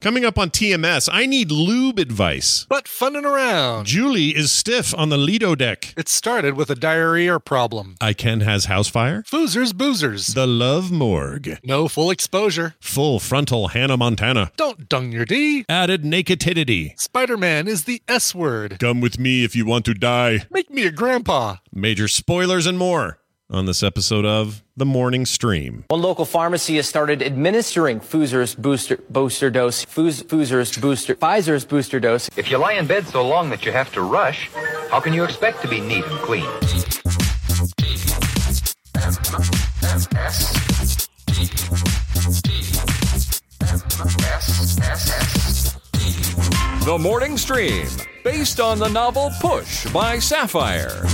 Coming up on TMS, I need lube advice. But funning around. Julie is stiff on the Lido deck. It started with a diarrhea problem. I Ken has house fire. Foozers boozers. The Love Morgue. No full exposure. Full frontal Hannah Montana. Don't dung your D. Added nakedity. Spider Man is the S word. Come with me if you want to die. Make me a grandpa. Major spoilers and more on this episode of The Morning Stream. One local pharmacy has started administering Pfizer's booster booster dose. Fuz, Pfizer's booster Pfizer's booster dose. If you lie in bed so long that you have to rush, how can you expect to be neat and clean? The Morning Stream, based on the novel Push by Sapphire.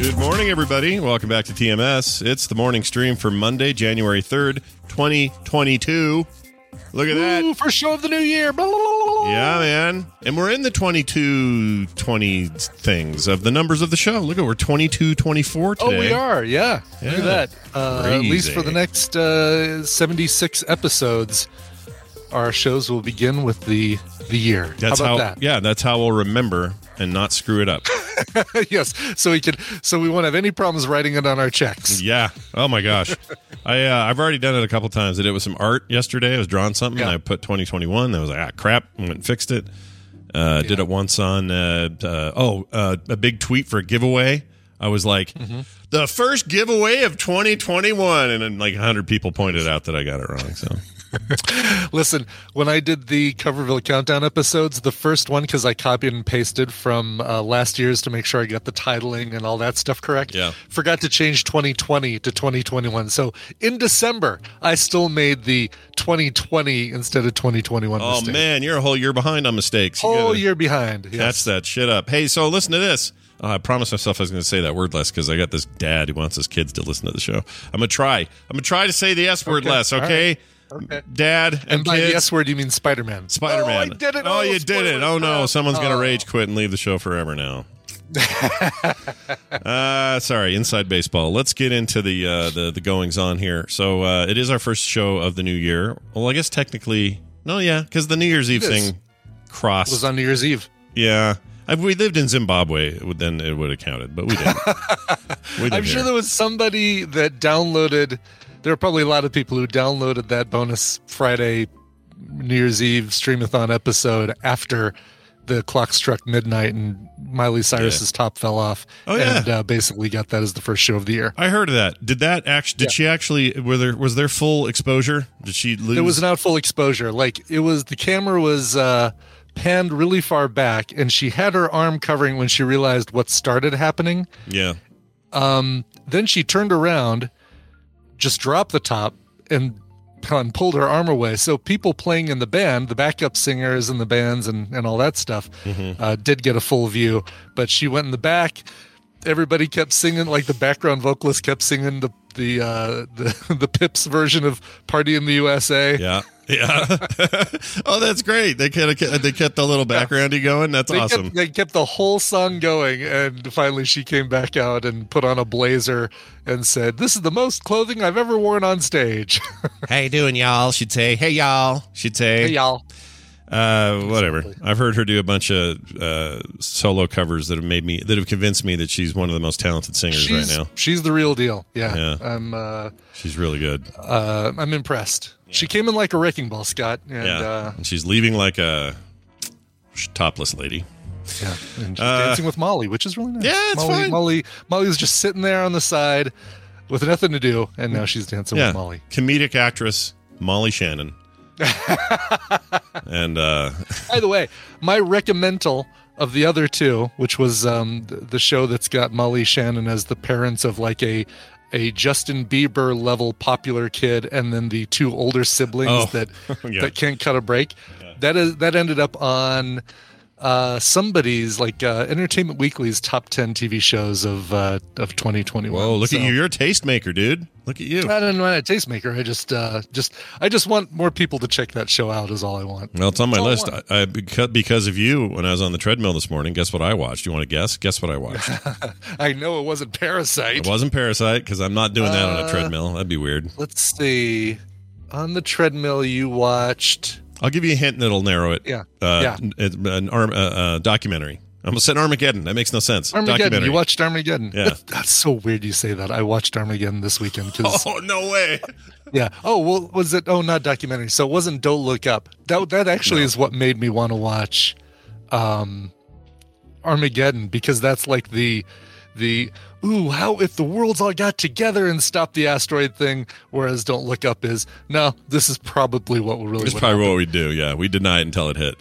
Good morning, everybody. Welcome back to TMS. It's the morning stream for Monday, January 3rd, 2022. Look at that. Ooh, first show of the new year. Blah, blah, blah. Yeah, man. And we're in the 22 20 things of the numbers of the show. Look at we're 22 24 today. Oh, we are. Yeah. Look at that. Uh, at least for the next uh, 76 episodes, our shows will begin with the the year. That's how how, about yeah, that's how we'll remember and not screw it up. yes. So we can. So we won't have any problems writing it on our checks. yeah. Oh my gosh. I uh, I've already done it a couple times. I did it with some art yesterday. I was drawing something. Yeah. And I put 2021. I was like, ah, crap. I went and fixed it. Uh, Did it once on uh, uh, oh uh, a big tweet for a giveaway. I was like, Mm-hmm. the first giveaway of 2021, and then like 100 people pointed out that I got it wrong. So Listen, when I did the Coverville Countdown episodes, the first one, because I copied and pasted from uh, last year's to make sure I got the titling and all that stuff correct, Yeah. forgot to change 2020 to 2021. So in December, I still made the 2020 instead of 2021 oh mistake. man, you're a whole year behind on mistakes. You Whole gotta- year behind. Yes. Catch that shit up. Hey, so listen to this. Uh, I promised myself I was going to say that word less because I got this dad who wants his kids to listen to the show. I'm going to try. I'm going to try to say the S word Okay, less, okay? Okay. Dad and, And by kids. the S word, you mean Spider Man. Spider Man. Oh, I did it. Oh, you did it. Oh, no. Someone's going to Oh. rage quit and leave the show forever now. uh, sorry, inside baseball. Let's get into the uh, the the goings on here. So uh, it is our first show of the new year. Well, I guess technically, no, yeah, because the New Year's Eve thing crossed. It was on New Year's Eve. Yeah. If we lived in Zimbabwe, then it would have counted, but we didn't. we live I'm sure here. there was somebody that downloaded. There are probably a lot of people who downloaded that bonus Friday, New Year's Eve streamathon episode after the clock struck midnight and Miley Cyrus's top fell off. Oh, yeah. and uh, basically got that as the first show of the year. I heard of that. Did that actually? Did Yeah. she actually? Were there was there full exposure? Did she lose? It was not full exposure. Like it was, the camera was uh, panned really far back, and she had her arm covering when she realized what started happening. Yeah. Um, then she turned around, just dropped the top, and and pulled her arm away. So people playing in the band, the backup singers and the bands and, and all that stuff, Mm-hmm. uh, did get a full view. But she went in the back. Everybody kept singing, like the background vocalist kept singing the the uh, the, the Pips version of "Party in the USA." Yeah, yeah. oh, that's great. They kind of they kept the little backgroundy going. That's They awesome. Kept, they kept the whole song going, and finally she came back out and put on a blazer and said, "This is the most clothing I've ever worn on stage." How you doing, y'all? She'd say, "Hey, y'all." She'd say, hey, y'all. Uh, whatever. I've heard her do a bunch of uh, solo covers that have made me that have convinced me that she's one of the most talented singers She's, right now. she's the real deal. Yeah, Yeah. I'm. Uh, She's really good. uh, I'm impressed. She came in like a wrecking ball, Scott, and yeah, uh, and she's leaving like a topless lady. yeah, and she's Uh, dancing with Molly, which is really nice. Yeah, it's Molly, fine. Molly, Molly was just sitting there on the side with nothing to do, and now she's dancing yeah, with Molly. comedic actress Molly Shannon. and uh, By the way, my recommendal of the other two, which was um, the show that's got Molly Shannon as the parents of like a a Justin Bieber level popular kid, and then the two older siblings Oh, that yeah. that can't cut a break. That is that ended up on uh, somebody's like uh, Entertainment Weekly's top ten TV shows of uh, of 2021. whoa, look So- at you! You're a tastemaker, dude. Look at you. I don't know, a tastemaker. I just, uh, just, I just want more people to check that show out. Is all I want. Well, it's on my That's I list. I, I because, because of you, when I was on the treadmill this morning, guess what I watched? You want to guess? Guess what I watched? I know it wasn't Parasite. it wasn't Parasite because I'm not doing that on a Uh, treadmill. That'd be weird. Let's see. On the treadmill, you watched. I'll give you a hint and it'll narrow it. Yeah. Uh, Yeah. It's an arm, uh, uh, documentary. I almost said Armageddon. That makes no sense. Armageddon. You watched Armageddon. Yeah. That's so weird you say that. I watched Armageddon this weekend because Oh no way! yeah. Oh well, was it? Oh, not documentary. So it wasn't Don't Look Up. That that actually is what made me want to watch, um, Armageddon because that's like the the ooh how if the worlds all got together and stopped the asteroid thing. Whereas Don't Look Up is no. This is probably what will really. It's probably happen. what we do. Yeah, we deny it until it hit.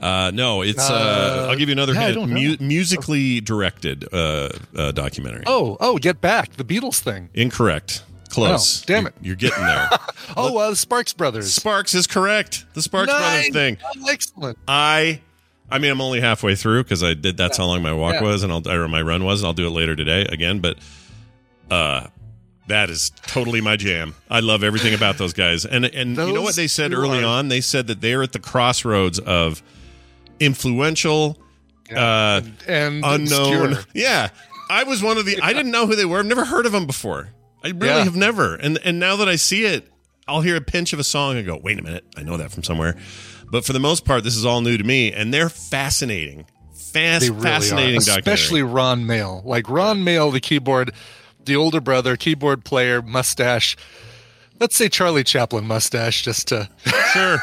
Uh, no, it's. Uh, Uh, I'll give you another yeah, I hint. don't know. Mu- musically directed uh, uh, documentary. Oh oh, Get Back the Beatles thing. Incorrect. Close. Oh, damn You're- it. You're getting there. Oh, uh, the Sparks Brothers. Sparks is correct. The Sparks Nice. Brothers thing. Oh, excellent. I I mean I'm only halfway through because I did that's how long my walk Yeah. was and I'll or my run was and I'll do it later today again but uh that is totally my jam. I love everything about those guys. And and you know what they said early are- on? They said that they're at the crossroads of influential uh and unknown. obscure. Yeah. I was one of the I didn't know who they were. I've never heard of them before. I really Yeah. have never. And and now that I see it, I'll hear a pinch of a song and go, "Wait a minute, I know that from somewhere." But for the most part, this is all new to me and they're fascinating. Fast, They really fascinating. Especially Ron Mael. Like Ron Mael, the keyboard, the older brother, keyboard player, mustache. Let's say Charlie Chaplin mustache, just to Sure.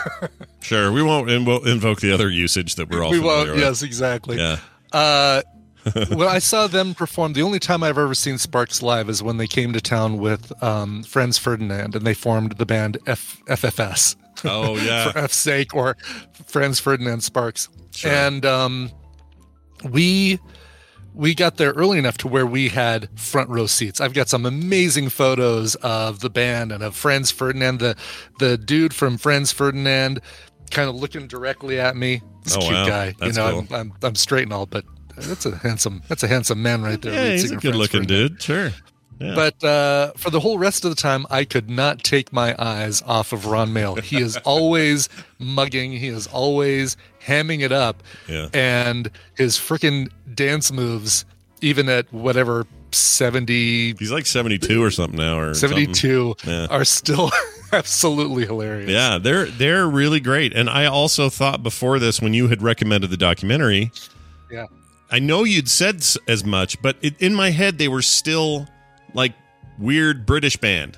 sure. We won't invo- invoke the other usage that we're all we won't. with. Yes, exactly. Yeah. Uh, when I saw them perform, the only time I've ever seen Sparks live is when they came to town with um, Franz Ferdinand, and they formed the band F- FFS. Oh, yeah. for F's sake, or Franz Ferdinand Sparks. Sure. And um, we we got there early enough to where we had front row seats. I've got some amazing photos of the band and of Franz Ferdinand, the the dude from Franz Ferdinand, kind of looking directly at me. This Oh, cute wow. guy. That's you know, cool. I'm, I'm I'm straight and all, but that's a handsome that's a handsome man right there. Yeah, lead he's a good Franz looking Ferdinand. dude. Sure. Yeah. But uh, for the whole rest of the time, I could not take my eyes off of Ron Mael. He is always mugging. He is always hamming it up. Yeah. And his freaking dance moves, even at whatever 70, He's like 72 or something now or 72, Yeah. are still absolutely hilarious. Yeah, they're they're really great. And I also thought before this, when you had recommended the documentary, Yeah. I know you'd said as much, but it, in my head they were still like weird British band.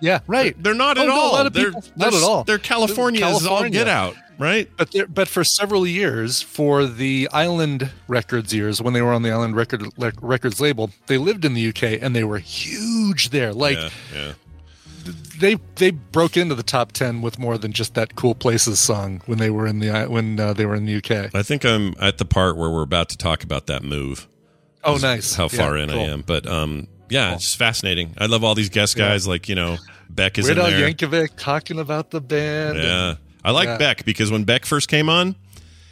Yeah, right. They're not Oh, at no, a all. lot of they're, people- not they're at all. They're California, as all get out, right? But but for several years, for the Island Records years, when they were on the Island Record le- Records label, they lived in the UK and they were huge there. Like yeah, yeah. they they broke into the top ten with more than just that "Cool Places" song when they were in the when uh, they were in the UK. I think I'm at the part where we're about to talk about that move. Oh, nice! How far Yeah, in I am, but um, yeah, it's just fascinating. I love all these guest guys, like you know Beck is Weird in Al there. Yankovic talking about the band. Yeah. I like Yeah. Beck because when Beck first came on,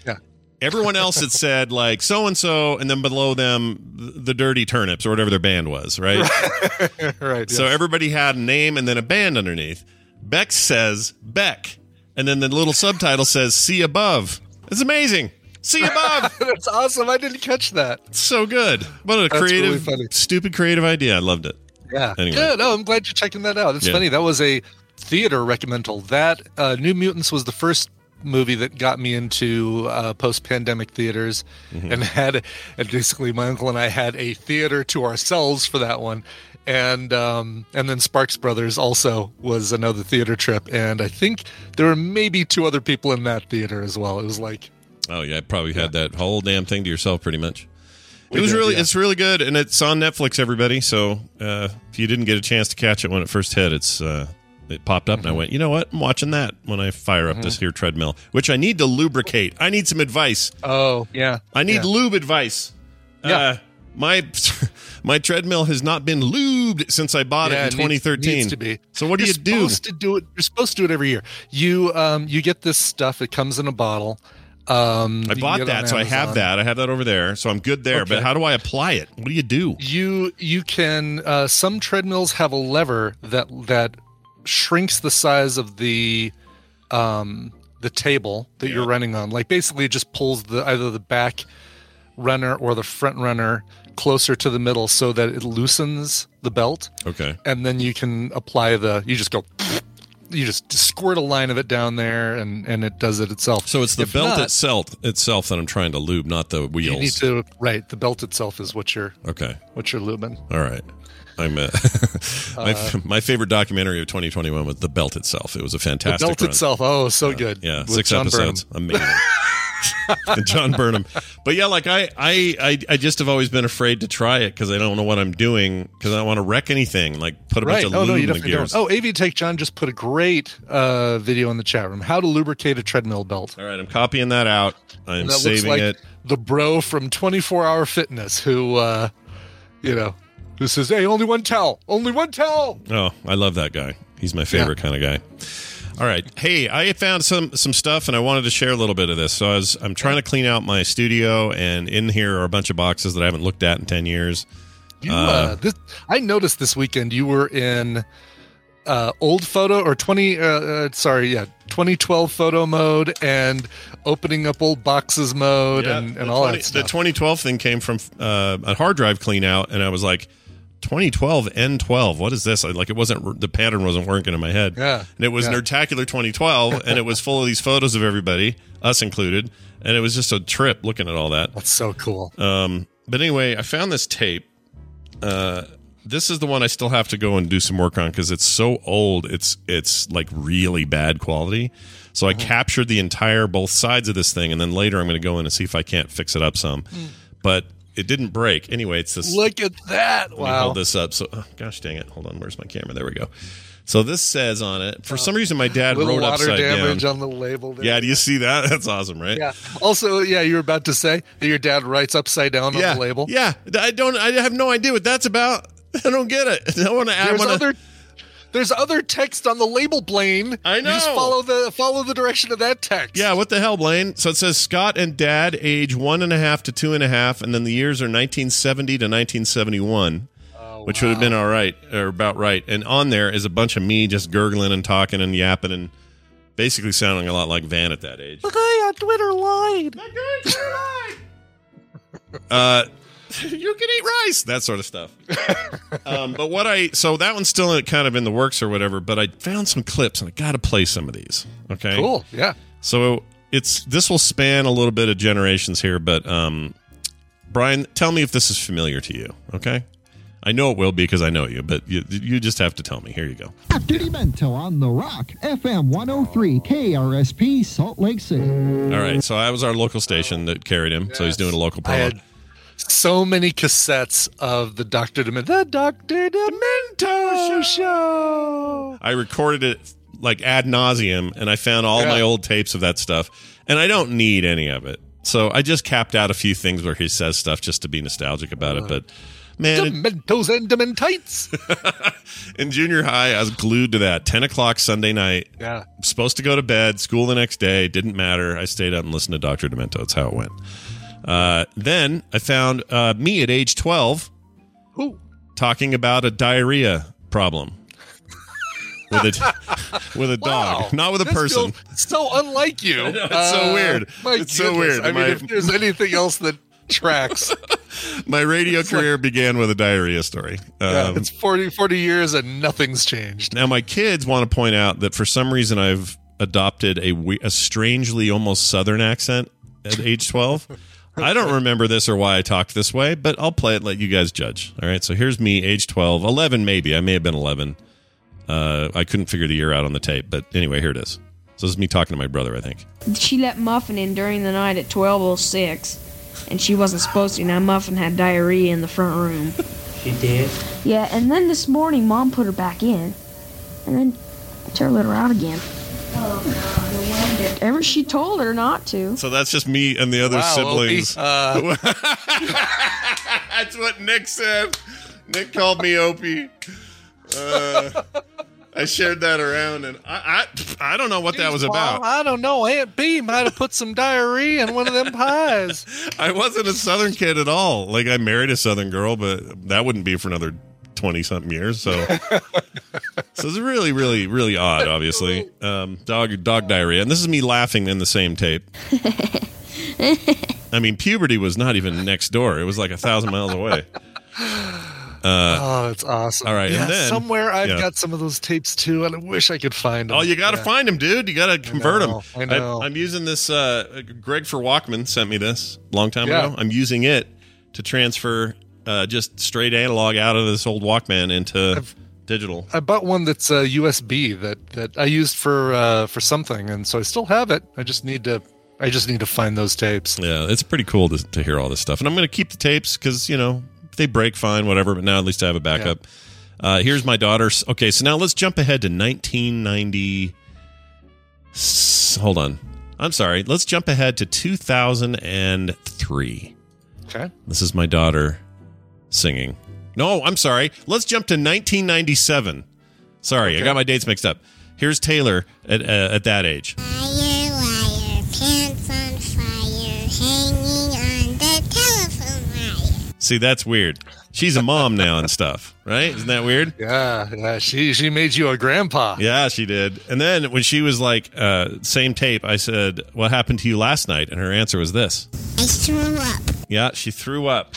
Yeah. everyone else had said like so and so, and then below them the Dirty Turnips or whatever their band was, right? right. So yes. everybody had a name and then a band underneath. Beck says Beck, and then the little subtitle says "See above." It's amazing. See you, Bob. That's awesome. I didn't catch that. so good. What a That's creative, really stupid creative idea. I loved it. Yeah. Anyway. Good. Oh, I'm glad you're checking that out. It's Yeah. funny. That was a theater recommendal. That uh, New Mutants was the first movie that got me into uh, post-pandemic theaters, Mm-hmm. and had and basically my uncle and I had a theater to ourselves for that one. And um, and then Sparks Brothers also was another theater trip, and I think there were maybe two other people in that theater as well. It was like Oh yeah, I probably had that whole damn thing to yourself pretty much. We it was did, really yeah. it's really good and it's on Netflix everybody. So uh, if you didn't get a chance to catch it when it first hit, it's uh, it popped up Mm-hmm. and I went, you know what? I'm watching that when I fire up this here treadmill, which I need to lubricate. I need some advice. oh yeah, I need yeah. lube advice. Yeah. Uh, my my treadmill has not been lubed since I bought Yeah, it in it needs- 2013. needs to be. So what do You're you do? Supposed to do it. You're supposed to do it every year. You um you get this stuff. It comes in a bottle. Um, I bought that, so I have that. I have that over there, so I'm good there. But how do I apply it? What do you do? You you can. Uh, some treadmills have a lever that that shrinks the size of the um the table that you're running on. Like basically, it just pulls the either the back runner or the front runner closer to the middle so that it loosens the belt. Okay. and then you can apply the you just go you just squirt a line of it down there and and it does it itself So it's the If belt not, itself itself that I'm trying to lube, not the you wheels. need to right the belt itself is what you're okay. what you're lubing All right. I'm uh, my my favorite documentary of 2021 was The Belt Itself. It was a fantastic. the belt run. itself oh so good Yeah, With six John episodes. Burnham. Amazing. And John Burnham. But yeah, like I, I, I, I just have always been afraid to try it because I don't know what I'm doing because I don't want to wreck anything. Like put a right bunch of oh lube no you in the gears. don't oh AV Tech John just put a great uh video in the chat room how to lubricate a treadmill belt All right, I'm copying that out. I'm And that looks saving like it. the bro from 24 hour fitness who uh you know who says hey only one towel only one towel Oh, I love that guy. He's my favorite kind of guy. All right. Hey, I found some some stuff and I wanted to share a little bit of this. So I was I'm trying to clean out my studio and in here are a bunch of boxes that I haven't looked at in 10 years. You, uh, this, I noticed this weekend you were in uh, old photo or 20, uh, uh, sorry, yeah, 2012 photo mode and opening up old boxes mode Yeah, and, and all 20 that stuff. The 2012 thing came from uh, a hard drive clean out and I was like 2012 N12. What is this? I, like it wasn't the pattern wasn't working in my head. Yeah, And it was yeah. Nerdtacular 2012 and it was full of these photos of everybody, us included, and it was just a trip looking at all that. That's so cool. Um, but anyway, I found this tape. Uh, this is the one I still have to go and do some work on because it's so old. It's it's like really bad quality. So Uh-huh. I captured the entire both sides of this thing, and then later I'm going to go in and see if I can't fix it up some. But it didn't break. Anyway, it's this. Look at that. Wow. hold this up. So, oh, gosh dang it! Hold on. Where's my camera? There we go. So this says on it. For some reason, my dad Little wrote water upside damage down. on the label. There. Yeah, do you see that? That's awesome, right? Yeah. Also, yeah, you were about to say that your dad writes upside down yeah, on the label. Yeah, I don't. I have no idea what that's about. I don't get it. I want to. There's want other there's other text on the label, Blaine. I You just know. follow the follow the direction of that text. Yeah, what the hell, Blaine? So it says Scott and Dad, age one and a half to two and a half, and then the years are 1970 to 1971, which would have been all right or about right. And on there is a bunch of me just gurgling and talking and yapping and basically sounding a lot like Van at that age. Look, I on Twitter lied. Uh, you can eat rice, that sort of stuff. um, but what I so that one's still kind of in the works or whatever. But I found some clips and I got to play some of these. Okay, Cool. Yeah. So it's this will span a little bit of generations here, but um, Brian, tell me if this is familiar to you. Okay, I know it will be because I know you, but you you just have to tell me. Here you go. Dirty on the Rock, FM 103, KRSP, Salt Lake City. All right, so I was our local station that carried him, so he's doing a local I promo. So many cassettes of the Doctor Demento. The Doctor Demento show. I recorded it like ad nauseum, and I found all Yeah. my old tapes of that stuff, and I don't need any of it. So I just capped out a few things where he says stuff just to be nostalgic about it. Uh, but Man, Dementos and Dementites. in junior high, I was glued to that. 10 o'clock Sunday night. Yeah. Supposed to go to bed, school the next day. Didn't matter. I stayed up and listened to Dr. Demento. That's how it went. Uh, then I found uh, me at age 12 Who? talking about a diarrhea problem. with a with a dog, Wow. not with a This person. so unlike you. Know, it's so weird. My It's so weird. I mean, if there's anything else that tracks, My radio career began with a diarrhea story. yeah, Um, it's 40, 40 years and nothing's changed. Now, my kids want to point out that for some reason I've adopted a, a strangely almost southern accent at age 12. I don't remember this or why I talked this way, but I'll play it, let you guys judge. All right, so here's me, age 12, 11 maybe. I may have been 11. Uh, I couldn't figure the year out on the tape, but anyway, here it is. So this is me talking to my brother, I think. She let Muffin in during the night at 12:06, and she wasn't supposed to. Now Muffin had diarrhea in the front room. She did. Yeah, and then this morning Mom put her back in, and then Tara let her out again. Ever she told her not to. So that's just me and the other Wow, siblings. Opie. Uh, That's what Nick said. Nick called me Opie. Uh, I shared that around, and I, I I don't know what that was well, about. I don't know. Aunt Bee might have put some diarrhea in one of them pies. I wasn't a Southern kid at all. Like I married a Southern girl, but that wouldn't be for another twenty something years. So, so it's really, really, really odd. Obviously, um, dog dog diarrhea, and this is me laughing in the same tape. I mean, puberty was not even next door; it was like a thousand miles away. Uh, oh, that's awesome. all right, Yeah, and then- somewhere I've yeah. got some of those tapes too, and I wish I could find them. Oh, you got to Yeah. find them, dude. You got to convert know, him. I know. I, am using this. Uh, Greg for Walkman sent me this a long time Yeah. ago. I'm using it to transfer uh, just straight analog out of this old Walkman into digital. I bought one that's uh, USB that that I used for uh, for something, and so I still have it. I just need to I just need to find those tapes. Yeah, it's pretty cool to, to hear all this stuff. And I'm going to keep the tapes because, you know, they break, fine, whatever. But now at least I have a backup. Uh, here's my daughter's. Okay, so now let's jump ahead to 1990. Hold on. I'm sorry. Let's jump ahead to 2003. Okay. This is my daughter singing. No, I'm sorry. Let's jump to 1997. Sorry, I got my dates mixed up. Here's Taylor at, uh, at that age. Liar, liar, pants on fire, hanging on the telephone wire. See, that's weird. She's a mom now and stuff, right? Isn't that weird? Yeah, yeah. She she made you a grandpa. Yeah, she did. And then when she was like, uh, same tape, I said, What happened to you last night? And her answer was this. I threw up. Yeah, she threw up.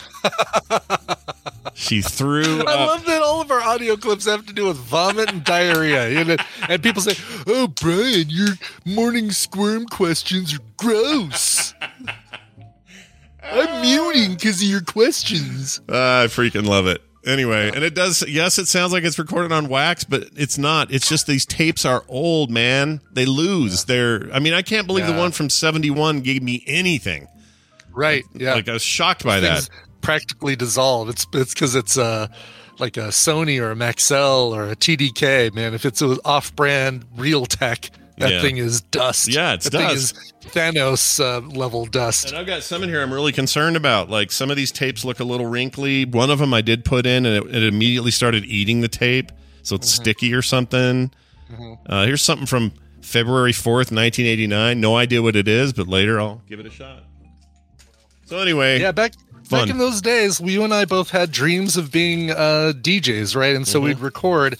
she threw up. I love that all of our audio clips have to do with vomit and diarrhea. You know, and people say, "Oh, Brian, your morning squirm questions are gross." I'm muting because of your questions. I freaking love it. Anyway, and it does. Yes, it sounds like it's recorded on wax, but it's not. It's just these tapes are old, man. They lose. They're. I mean, I can't believe the one from '71 gave me anything. Right? Yeah. Like I was shocked by that. Practically dissolve. It's it's because it's uh like a Sony or a Maxell or a TDK. Man, if it's an off-brand real tech, that Yeah. thing is dust. Yeah, it's that thing dust. is Thanos uh, level dust. And I've got some in here I'm really concerned about. Like some of these tapes look a little wrinkly. One of them I did put in, and it, it immediately started eating the tape, so it's sticky or something. Uh, here's something from February 4th, 1989. No idea what it is, but later I'll give it a shot. So anyway, Yeah, back Fun. back in those days, you and I both had dreams of being uh, DJs, right? And so Mm-hmm. we'd record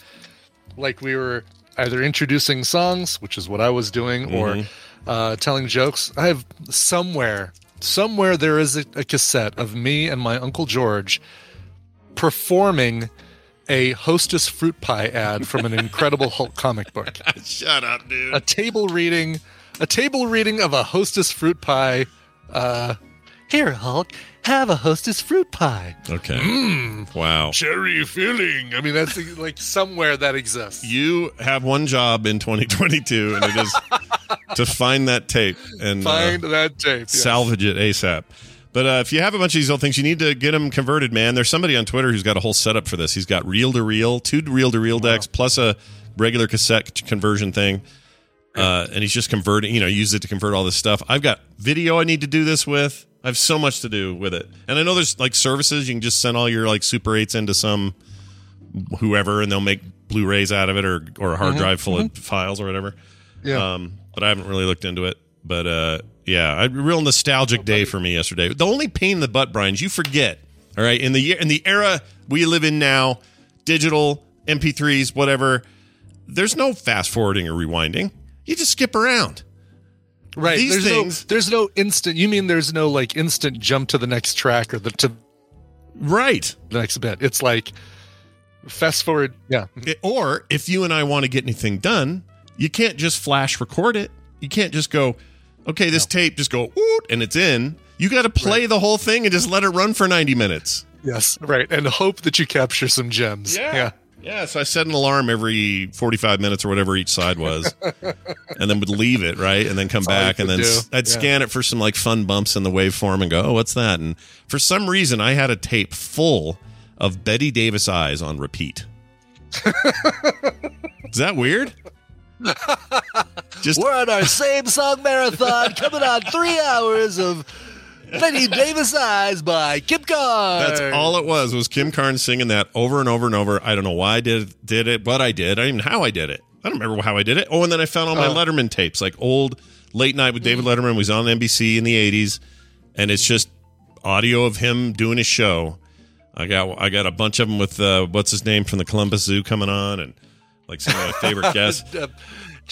like we were either introducing songs, which is what I was doing, or Mhm. uh, telling jokes. I have somewhere, somewhere there is a, a cassette of me and my uncle George performing a Hostess fruit pie ad from an Incredible Hulk comic book. shut up, dude. A table reading, a table reading of a Hostess fruit pie. Uh, here, Hulk, have a Hostess fruit pie. Okay. Mmm, Wow. cherry filling. I mean, that's like somewhere that exists. You have one job in 2022, and it is to find that tape and uh, Find that tape. yes. salvage it ASAP. But uh, if you have a bunch of these old things, you need to get them converted, man. There's somebody on Twitter who's got a whole setup for this. He's got reel to reel, two reel to reel decks, plus a regular cassette conversion thing. Uh, and he's just converting, you know, use it to convert all this stuff. I've got video I need to do this with. I have so much to do with it, and I know there's like services you can just send all your like Super 8s into some whoever, and they'll make Blu-rays out of it or or a hard Mhm, drive full of files or whatever. Yeah. Um, but I haven't really looked into it. But uh, yeah, a real nostalgic day for me yesterday. The only pain in the butt, Brian, is you forget. All right, in the year in the era we live in now, digital MP3s, whatever. There's no fast forwarding or rewinding. You just skip around. Right. These there's things- no there's no instant you mean there's no like instant jump to the next track or the to Right. the next bit. It's like fast forward yeah. It- or if you and I want to get anything done, you can't just flash record it. You can't just go, okay, this tape just go oot and it's in. You got to play the whole thing and just let it run for 90 minutes. Yes. Right. And hope that you capture some gems. Yeah. Yeah, so I set an alarm every 45 minutes or whatever each side was, and then would leave it, right? And then come That's back, and then do. I'd Yeah. scan it for some like fun bumps in the waveform and go, oh, what's that? And for some reason, I had a tape full of Bette Davis Eyes on repeat. Is that weird? Just We're on our same song marathon coming on three hours of Bette Davis Eyes by Kim Carr. That's all it was. Was Kim Carnes singing that over and over and over? I don't know why I did did it, but I did. I don't even know how I did it. I don't remember how I did it. Oh, and then I found all my Oh. Letterman tapes, like old late night with David Letterman. Was on NBC in the '80s, and it's just audio of him doing his show. I got I got a bunch of them with uh, what's his name from the Columbus Zoo coming on, and like some of my favorite guests.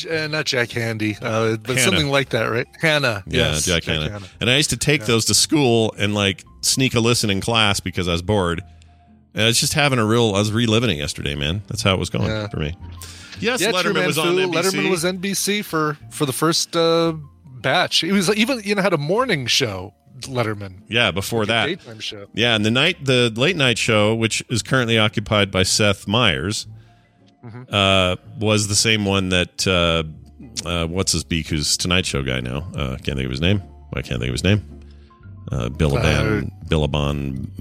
Uh, not Jack Handey, uh, but Hanna. something like that, right? Hanna. Yeah, yes, Jack Hanna. And I used to take those to school and like sneak a listen in class because I was bored. And I was just having a real. I was reliving it yesterday, man. That's how it was going Yeah. for me. Yes, yeah, Letterman was on NBC. Letterman was NBC for for the first uh, batch. He was even you know had a morning show. Letterman. Yeah, before Like that. daytime show. Yeah, and the night, the late night show, which is currently occupied by Seth Meyers, Mm-hmm. uh, was the same one that uh, uh, what's his beak, who's Tonight Show guy now. Uh, can't think of his name. I can't think of his name. Uh, Billabong, Billabong,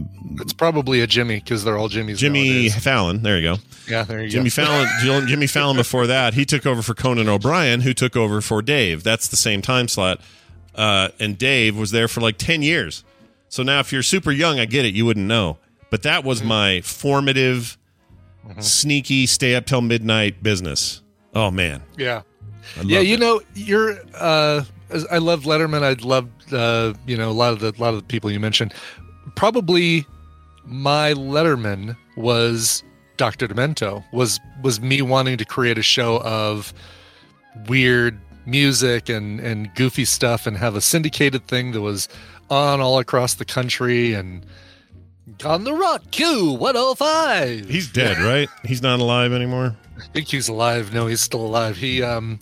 It's probably a Jimmy because they're all Jimmys. Jimmy nowadays. Fallon. There you go. Yeah, there you Jimmy go. Fallon. Jim- Jimmy Fallon. Before that, he took over for Conan O'Brien, who took over for Dave. That's the same time slot. Uh, and Dave was there for like ten years. So now, if you're super young, I get it. You wouldn't know, but that Mm-hmm. was my formative, sneaky, stay up till midnight business. Oh man, Yeah. Yeah, you it. know, you're. Uh, I love Letterman. I loved, uh, you know, a lot of the a lot of the people you mentioned. Probably my Letterman was Doctor Demento. Was was me wanting to create a show of weird music and and goofy stuff, and have a syndicated thing that was on all across the country and on the Rock Q one hundred five. He's dead, right? He's not alive anymore. I think he's alive. No, he's still alive. He um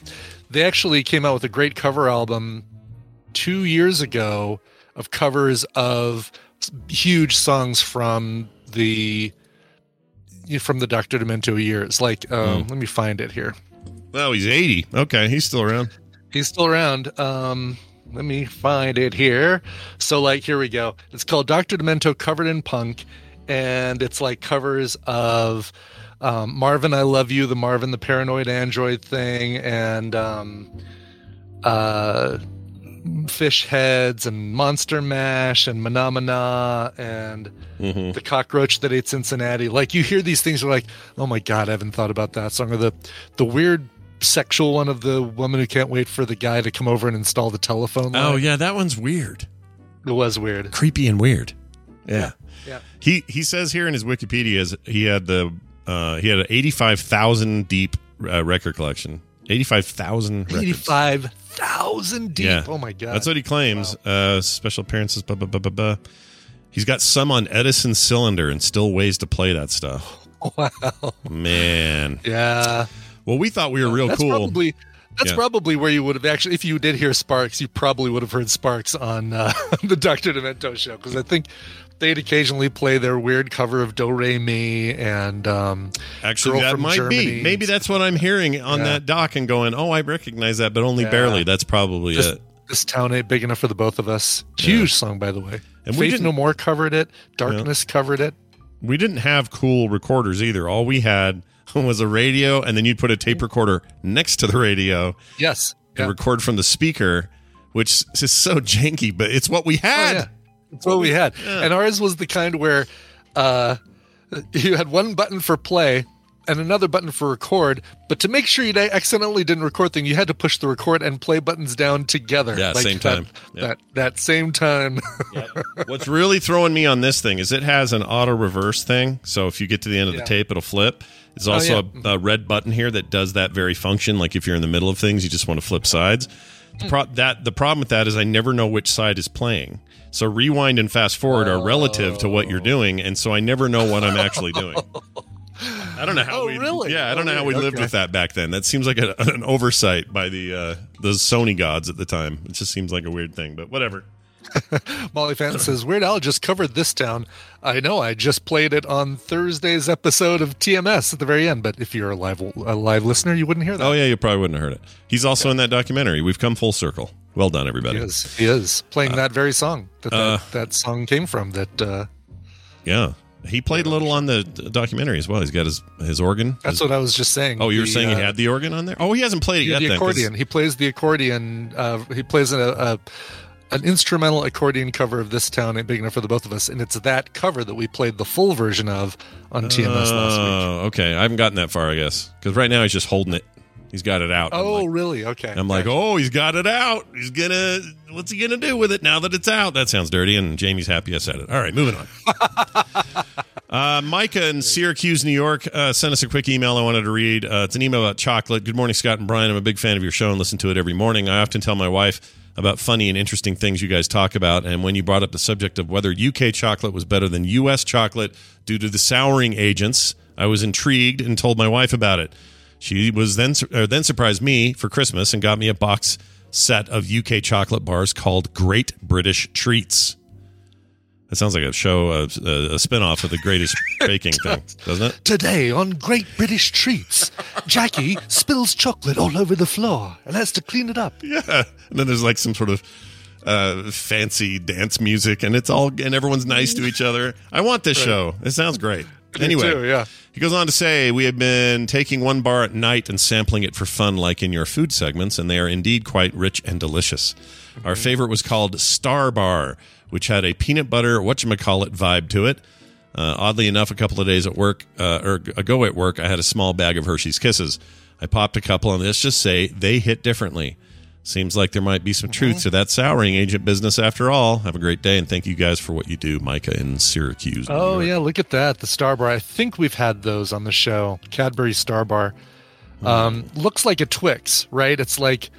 they actually came out with a great cover album 2 years ago of covers of huge songs from the from the Dr. Demento years. Like um let me find it here. Oh, he's eighty. Okay, he's still around. He's still around. Um let me find it here. So like here we go. It's called Dr. Demento covered in punk and it's like covers of um, Marvin I Love You, the Marvin the Paranoid Android thing and um uh Fish Heads and Monster Mash and Manamana and Mhm. the cockroach that ate Cincinnati. Like you hear these things, you're like, oh my god, I haven't thought about that song. Or the the weird sexual one of the woman who can't wait for the guy to come over and install the telephone. Oh yeah, that one's weird. it was weird. creepy and weird. Yeah. Yeah. He he says here in his Wikipedia is he had the uh, he had an eighty five thousand deep uh, record collection. Eighty five thousand. Eighty five thousand deep. Yeah. Oh my god. That's what he claims. Uh, special appearances. Blah, blah, blah, blah, blah. He's got some on Edison cylinder and still ways to play that stuff. Wow. Man. Yeah. Well, we thought we were real that's cool. Probably that's Yeah. probably where you would have actually, if you did hear Sparks, you probably would have heard Sparks on uh, the Doctor Demento show because I think they'd occasionally play their weird cover of Do Re Mi and um, Actually, that might Germany. be. Maybe that's what I'm hearing on Yeah. that doc and going, oh, I recognize that, but only Yeah. barely. That's probably This, it. this town ain't big enough for the both of us. Huge song, by the way. And we Faith didn't- No More covered it. Darkness covered it. We didn't have cool recorders either. All we had was a radio, and then you'd put a tape recorder next to the radio Yes. and record from the speaker, which is so janky, but it's what we had. Oh, yeah. That's what we had. And ours was the kind where uh, you had one button for play and another button for record. But to make sure you accidentally didn't record thing, you had to push the record and play buttons down together. Yeah, same that, time. That, Yep. that same time. What's really throwing me on this thing is it has an auto reverse thing. So if you get to the end of Yeah. the tape, it'll flip. There's Oh, also yeah. a, a red button here that does that very function. Like if you're in the middle of things, you just want to flip sides. The, pro- that the problem with that is I never know which side is playing. So rewind and fast forward are relative to what you're doing, and so I never know what I'm actually doing. I don't know how Oh, we. really? Yeah, I don't Oh, know how we really? lived with that back then. That seems like a, an oversight by the uh, the Sony gods at the time. It just seems like a weird thing, but whatever. Molly Fan says, Weird Al just covered this town. I know, I just played it on Thursday's episode of TMS at the very end, but if you're a live a live listener, you wouldn't hear that. Oh yeah, you probably wouldn't have heard it. He's also in that documentary. We've come full circle. Well done, everybody. He is. He is playing that very song that uh, that, that song came from. That uh, Yeah, he played a little on the documentary as well. He's got his his organ. that's His- what I was just saying. oh, you were The, saying he uh, had the organ on there? Oh, he hasn't played it yeah, yet. the then, accordion. He plays the accordion. Uh, he plays a, a an instrumental accordion cover of "This Town Ain't Big Enough for the Both of Us," and it's that cover that we played the full version of on TMS last week. Oh, okay. I haven't gotten that far, I guess, because right now he's just holding it. He's got it out. I'm Oh, like- really? Okay. I'm like, oh, he's got it out. He's gonna. What's he gonna do with it now that it's out? That sounds dirty. And Jamie's happy I said it. All right, moving on. uh, Micah in Syracuse, New York, uh, sent us a quick email. I wanted to read. Uh, it's an email about chocolate. Good morning, Scott and Brian. I'm a big fan of your show and listen to it every morning. I often tell my wife about funny and interesting things you guys talk about. And when you brought up the subject of whether UK chocolate was better than US chocolate due to the souring agents, I was intrigued and told my wife about it. She was then then surprised me for Christmas and got me a box set of UK chocolate bars called Great British Treats. That sounds like a show, a, a, a spinoff of the Greatest Baking thing, doesn't it? Today on Great British Treats, Jackie spills chocolate all over the floor and has to clean it up. Yeah. And then there's like some sort of uh, fancy dance music, and it's all and everyone's nice to each other. I want this Right. show. It sounds great. Me Anyway, too, yeah. he goes on to say, We have been taking one bar at night and sampling it for fun, like in your food segments, and they are indeed quite rich and delicious. Our favorite was called Star Bar, which had a peanut butter, whatchamacallit vibe to it. Uh, oddly enough, a couple of days at work, uh, or ago at work, I had a small bag of Hershey's Kisses. I popped a couple, and let's just say they hit differently. Seems like there might be some truth to that souring agent business after all. Have a great day, and thank you guys for what you do, Micah in Syracuse. Oh yeah, look at that. The Star Bar. I think we've had those on the show. Cadbury Star Bar. Um, looks like a Twix, right? It's like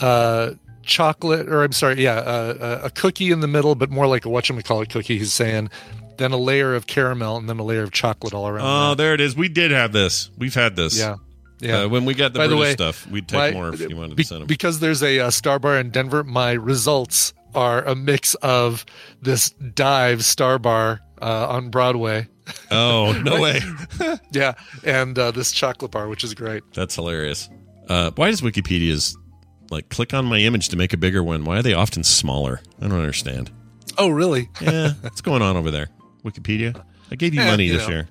uh, chocolate, or I'm sorry, yeah, uh, a cookie in the middle, but more like a whatchamacallit cookie. He's saying, then a layer of caramel, and then a layer of chocolate all around. Oh, that. there it is. We did have this. We've had this. Yeah. Yeah. Uh, when we got the By British way, stuff, we'd take my- more if you wanted be- to send them. Because there's a uh, Star Bar in Denver, my results are a mix of this dive Star Bar uh, on Broadway. Oh, no way. yeah, and uh, this chocolate bar, which is great. That's hilarious. Uh, why does Wikipedia's like click on my image to make a bigger one? Why are they often smaller? I don't understand. Oh, really? Yeah, what's going on over there? Wikipedia. I gave you Eh, money you this know. year.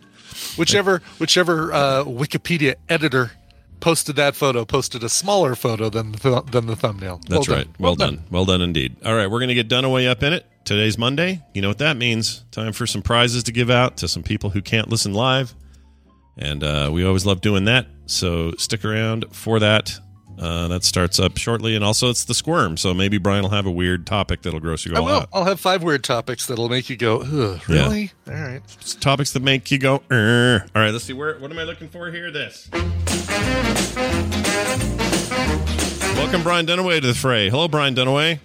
Whichever whichever uh, Wikipedia editor posted that photo posted a smaller photo than the, than the thumbnail. That's Well right. done. Well, done. Well done indeed. All right, we're going to get Dunaway up in it. Today's Monday. You know what that means. Time for some prizes to give out to some people who can't listen live. And uh, we always love doing that. So stick around for that. Uh, that starts up shortly. And also, it's the squirm. So maybe Brian will have a weird topic that'll gross you I all will. out. I'll have five weird topics that'll make you go, Ugh, Yeah. really? All right. It's topics that make you go, "Er." all right, let's see. Where? What am I looking for here? This. Welcome, Brian Dunaway, to the fray. Hello, Brian Dunaway.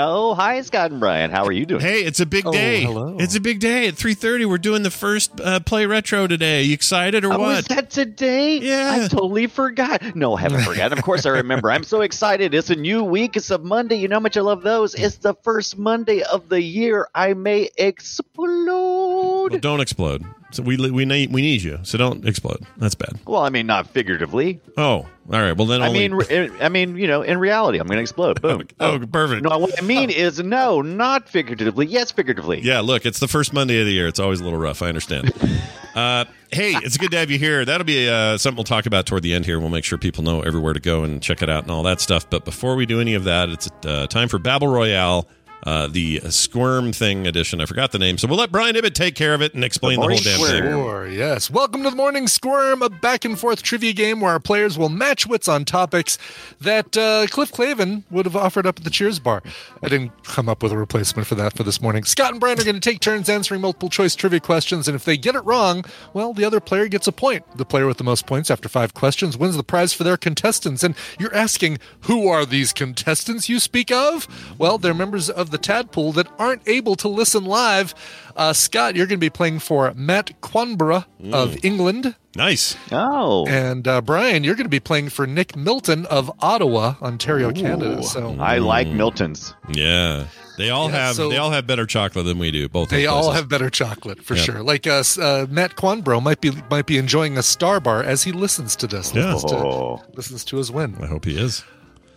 Oh, hi, Scott and Brian. How are you doing? Hey, it's a big day. hello. It's a big day. At 3.30, we're doing the first uh, Play Retro today. You excited or Oh, what? is that today? Yeah. I totally forgot. No, I haven't forgotten. Of course, I remember. I'm so excited. It's a new week. It's a Monday. You know how much I love those. It's the first Monday of the year. I may explode. Well, don't explode. So we we need we need you. So don't explode. That's bad. Well, I mean, not figuratively. Oh, all right. Well then, I mean, re- I mean, you know, in reality, I'm going to explode. Boom. oh, perfect. No, what I mean is, no, not figuratively. Yes, figuratively. Yeah, look, it's the first Monday of the year. It's always a little rough. I understand. uh, hey, it's good to have you here. That'll be uh, something we'll talk about toward the end here. We'll make sure people know everywhere to go and check it out and all that stuff. But before we do any of that, it's uh, time for Babel Royale uh, the Squirm Thing edition. I forgot the name, so we'll let Brian Ibbott take care of it and explain the, whole damn Squirm. thing. Sure, yes. Welcome to the Morning Squirm, a back and forth trivia game where our players will match wits on topics that uh, Cliff Clavin would have offered up at the Cheers bar. I didn't come up with a replacement for that for this morning. Scott and Brian are going to take turns answering multiple choice trivia questions, and if they get it wrong, well, the other player gets a point. The player with the most points after five questions wins the prize for their contestants. And you're asking, who are these contestants you speak of? Well, they're members of the Tadpool that aren't able to listen live. Uh, Scott, you're going to be playing for Matt Quanborough of England. Nice. Oh. And uh, Brian, you're going to be playing for Nick Milton of Ottawa, Ontario, Canada. So I like Milton's. Yeah, they all Yeah, have so- they all have better chocolate than we do. Both they all have better chocolate for Yep. sure. Like us, uh, Matt Quanborough might be might be enjoying a Star Bar as he listens to this. Yeah. Listens, Oh. to, listens to his win. I hope he is.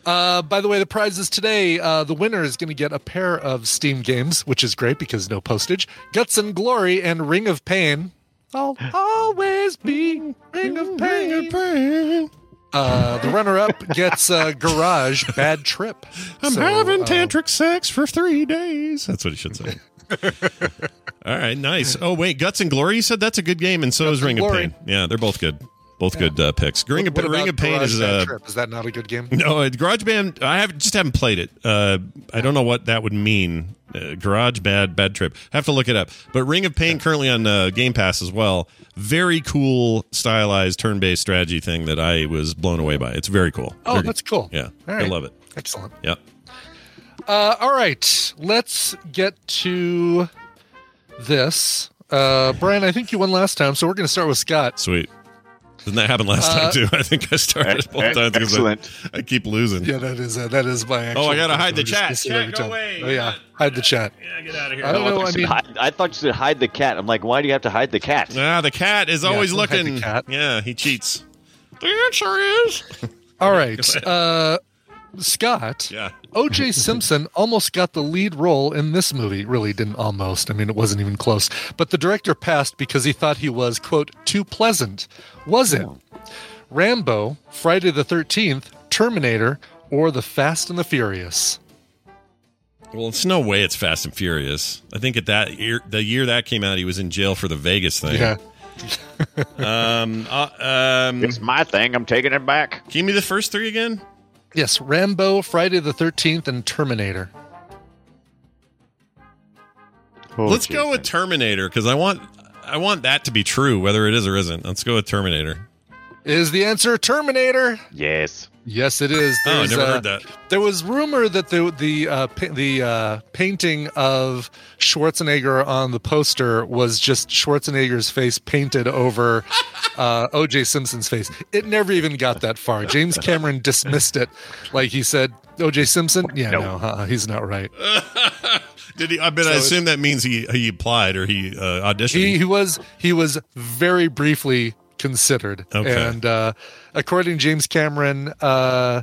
Uh, by the way, the prizes today, uh, the winner is going to get a pair of Steam games, which is great because no postage. Guts and Glory and Ring of Pain. I'll always be Ring of Pain. Uh, the runner-up gets uh, Garage Bad Trip. I'm So, having uh, tantric sex for three days. That's what he should say. all right, nice. Oh wait, Guts and Glory. You said that's a good game, and so is Ring of Pain. Yeah, they're both good. Both good uh, picks. Ring, of, what Ring of Pain Garage is uh, Trip? Is that not a good game? no uh, Garage Band. I have just haven't played it. Uh, I don't know what that would mean. Uh, Garage Bad Bad Trip. Have to look it up. But Ring of Pain currently on uh, Game Pass as well. Very cool stylized turn based strategy thing that I was blown away by. It's very cool. Oh, Very- that's cool. Yeah, All I love it. Excellent. Yep. Uh, all right, let's get to this. Uh, Brian, I think you won last time, so we're going to start with Scott. Sweet. Didn't that happen last Uh, time too? I think I started both e- times because I, excellent. I keep losing. Yeah, that is uh, that is my. Oh, I gotta hide the chat. gonna say it Chat, go away. Oh yeah, hide the chat. Yeah, get out of here. I don't know. I, I thought you mean, said hide, I thought you said hide the cat. I'm like, why do you have to hide the cat? Ah, the cat is always don't hide the looking. cat. Yeah, he cheats. The answer is. all right, uh, Scott. Yeah. O.J. Simpson almost got the lead role in this movie. Really didn't almost. I mean, it wasn't even close. But the director passed because he thought he was quote too pleasant. Was it Rambo, Friday the Thirteenth, Terminator, or The Fast and the Furious? Well, it's no way it's Fast and Furious. I think at that year, the year that came out, he was in jail for the Vegas thing. Yeah. Um. uh, um. It's my thing. I'm taking it back. Give me the first three again. Yes, Rambo, Friday the 13th, and Terminator. Oh, Let's geez. go with Terminator because I want I want that to be true, whether it is or isn't. Let's go with Terminator. Is the answer Terminator? Yes. Yes, it is. Oh, I never uh, heard that. There was rumor that the the uh, pa- the uh, painting of Schwarzenegger on the poster was just Schwarzenegger's face painted over uh, O.J. Simpson's face. It never even got that far. James Cameron dismissed it, like he said, "O.J. Simpson, yeah, no, uh, he's not right." Did he? I bet I assume that means he he applied or he uh, auditioned. He, he was he was very briefly considered, Okay. and uh, according to James Cameron, uh,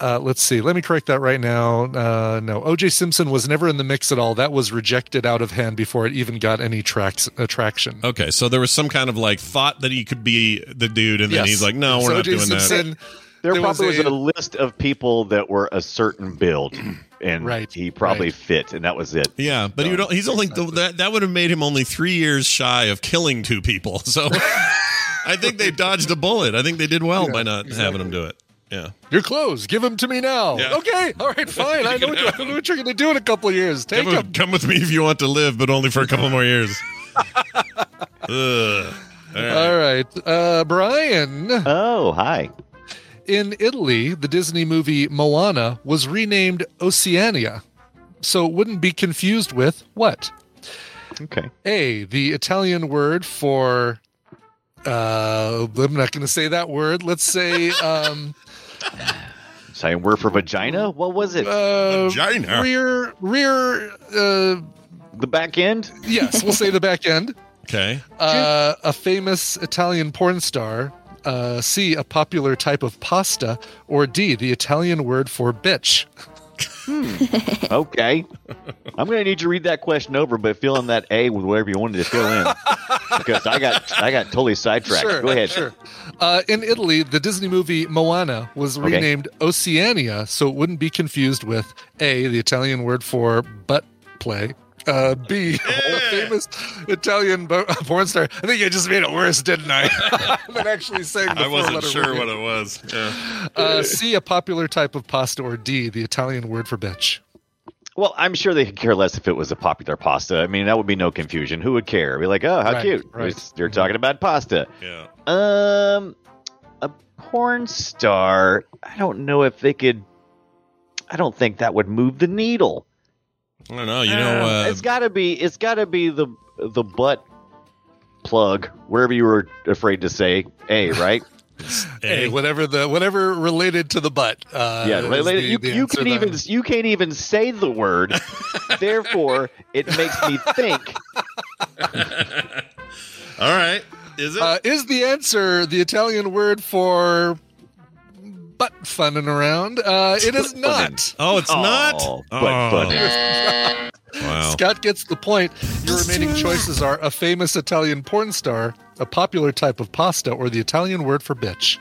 uh, let's see, let me correct that right now. Uh, no, O.J. Simpson was never in the mix at all. That was rejected out of hand before it even got any tracks attraction. okay, so there was some kind of like thought that he could be the dude, and then he's like, "No, we're So not O.J. doing that." There, There was probably was a- a, list of people that were a certain build, and Right, he probably right. fit, and that was it. Yeah, but he would, he's only that that would have made him only three years shy of killing two people. So I think they dodged a bullet. I think they did well by not having him do it. Yeah. Your clothes, give them to me now. Yeah. Okay, all right, fine. I know, what, you- I know what you're going to do in a couple of years. Take Come, them. come with me if you want to live, but only for a couple more years. Ugh. All right. All right, uh, Brian. Oh, hi. In Italy, the Disney movie Moana was renamed Oceania, so it wouldn't be confused with what? Okay. A, the Italian word for. Uh, I'm not going to say that word. Let's say um, Saying word for vagina. What was it? uh, Vagina. rear rear. Uh, the back end. yes, we'll say the back end. Okay. Uh, a famous Italian porn star. Uh, C, a popular type of pasta, or D, the Italian word for bitch. Okay. I'm going to need you to read that question over, but fill in that A with whatever you wanted to fill in. because I got I got totally sidetracked. Sure, Go ahead. Sure. Uh, in Italy, the Disney movie Moana was Okay. renamed Oceania, so it wouldn't be confused with A, the Italian word for butt play. Uh, B, a famous Italian bo- porn star. I think I just made it worse, didn't I? than actually saying the I wasn't sure word. what it was. Yeah. Uh, C, a popular type of pasta, or D, the Italian word for bitch. Well, I'm sure they could care less if it was a popular pasta. I mean, that would be no confusion. Who would care? Be like, oh, how Right, cute. right. You're talking about pasta. Yeah. Um, a porn star. I don't know if they could. I don't think that would move the needle. I don't know. You know, uh, it's got to be. It's got to be the the butt plug. Wherever you were afraid to say A, right? Hey, whatever the whatever related to the butt. Uh, yeah, related- the- you, the you answer can even then. you can't even say the word. Therefore, it makes me think. All right. Is it? Uh, is the answer the Italian word for butt funning around? Uh, it is not. oh, it's not. Oh, Oh. butt funning. Wow. Scott gets the point. Your remaining choices are a famous Italian porn star, a popular type of pasta, or the Italian word for bitch.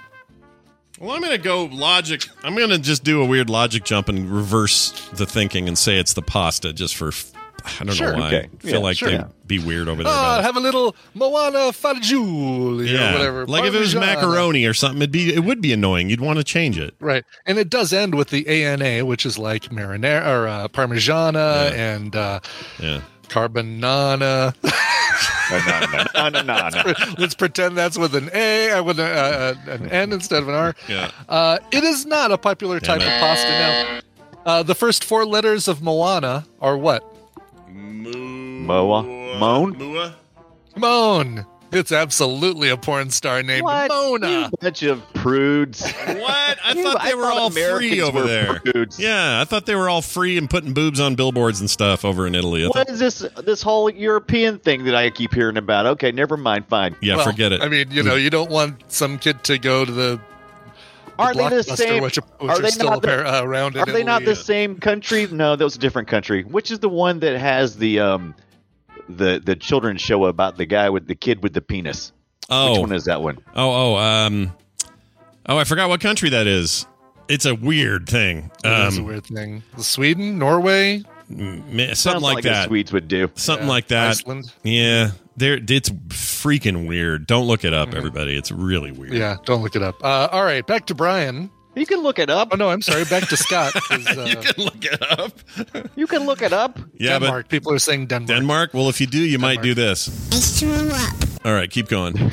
Well, I'm going to go logic. I'm going to just do a weird logic jump and reverse the thinking and say it's the pasta just for. f- I don't Sure, know why. okay. I feel Yeah, like sure. they'd be weird over there. Uh, have a little Moana fagioli yeah, or whatever. like if it was macaroni or something, it'd be it would be annoying. You'd want to change it. Right. And it does end with the ANA, which is like marinara or uh, parmigiana and uh, Yeah. carbonana. No, no, no, no, no. Let's pretend that's with an A, uh, with a, uh, an N instead of an R. Yeah. Uh, it is not a popular Damn type it. of pasta. Now, uh, the first four letters of Moana are what? Moa, moan. Moa? Moan. It's absolutely a porn star named What? Mona. You bunch of prudes. What? I You- thought they I were thought all Americans free over there. prudes. Yeah, I thought they were all free and putting boobs on billboards and stuff over in Italy. I What thought, is this this whole European thing that I keep hearing about? Okay, never mind. Fine. yeah, Well, forget it. I mean, you know, mm. you don't want some kid to go to the, the Are they the same? which, are- which are are, they still not the- uh, around Are they not the Italy. same country? No, that was a different country. Which is the one that has the um the the children's show about the guy with the kid with the penis? oh, Which one is that one? oh, oh, um, oh, I forgot what country that is. It's a weird thing. It is a Um, weird thing. Sweden, Norway, m- something like, like that. the Swedes would do. Something Yeah, like that. Iceland. Yeah, there. It's freaking weird. Don't look it up, everybody. It's really weird. Yeah, don't look it up. Uh, all right, back to Brian. You can look it up. Oh no, I'm sorry. Back to Scott. Uh, you can look it up. You can look it up. Yeah, Denmark. People are saying Denmark. Denmark. Well, if you do, you might do this. I threw up. All right, keep going.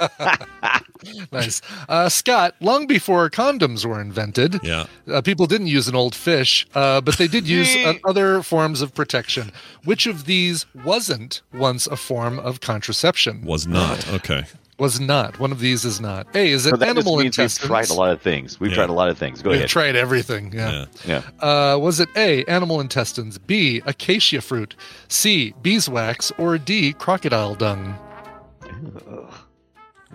nice. Uh, Scott. Long before condoms were invented, Yeah. uh, people didn't use an old fish, uh, but they did use uh, other forms of protection. Which of these wasn't once a form of contraception? Was not okay. Was not. One of these is not. A. Is it So that just animal means we've intestines? tried a lot of things. We've Yeah. tried a lot of things. Go We've ahead. tried everything. Yeah. Yeah. yeah. Uh, was it A, animal intestines, B, acacia fruit, C, beeswax, or D, crocodile dung?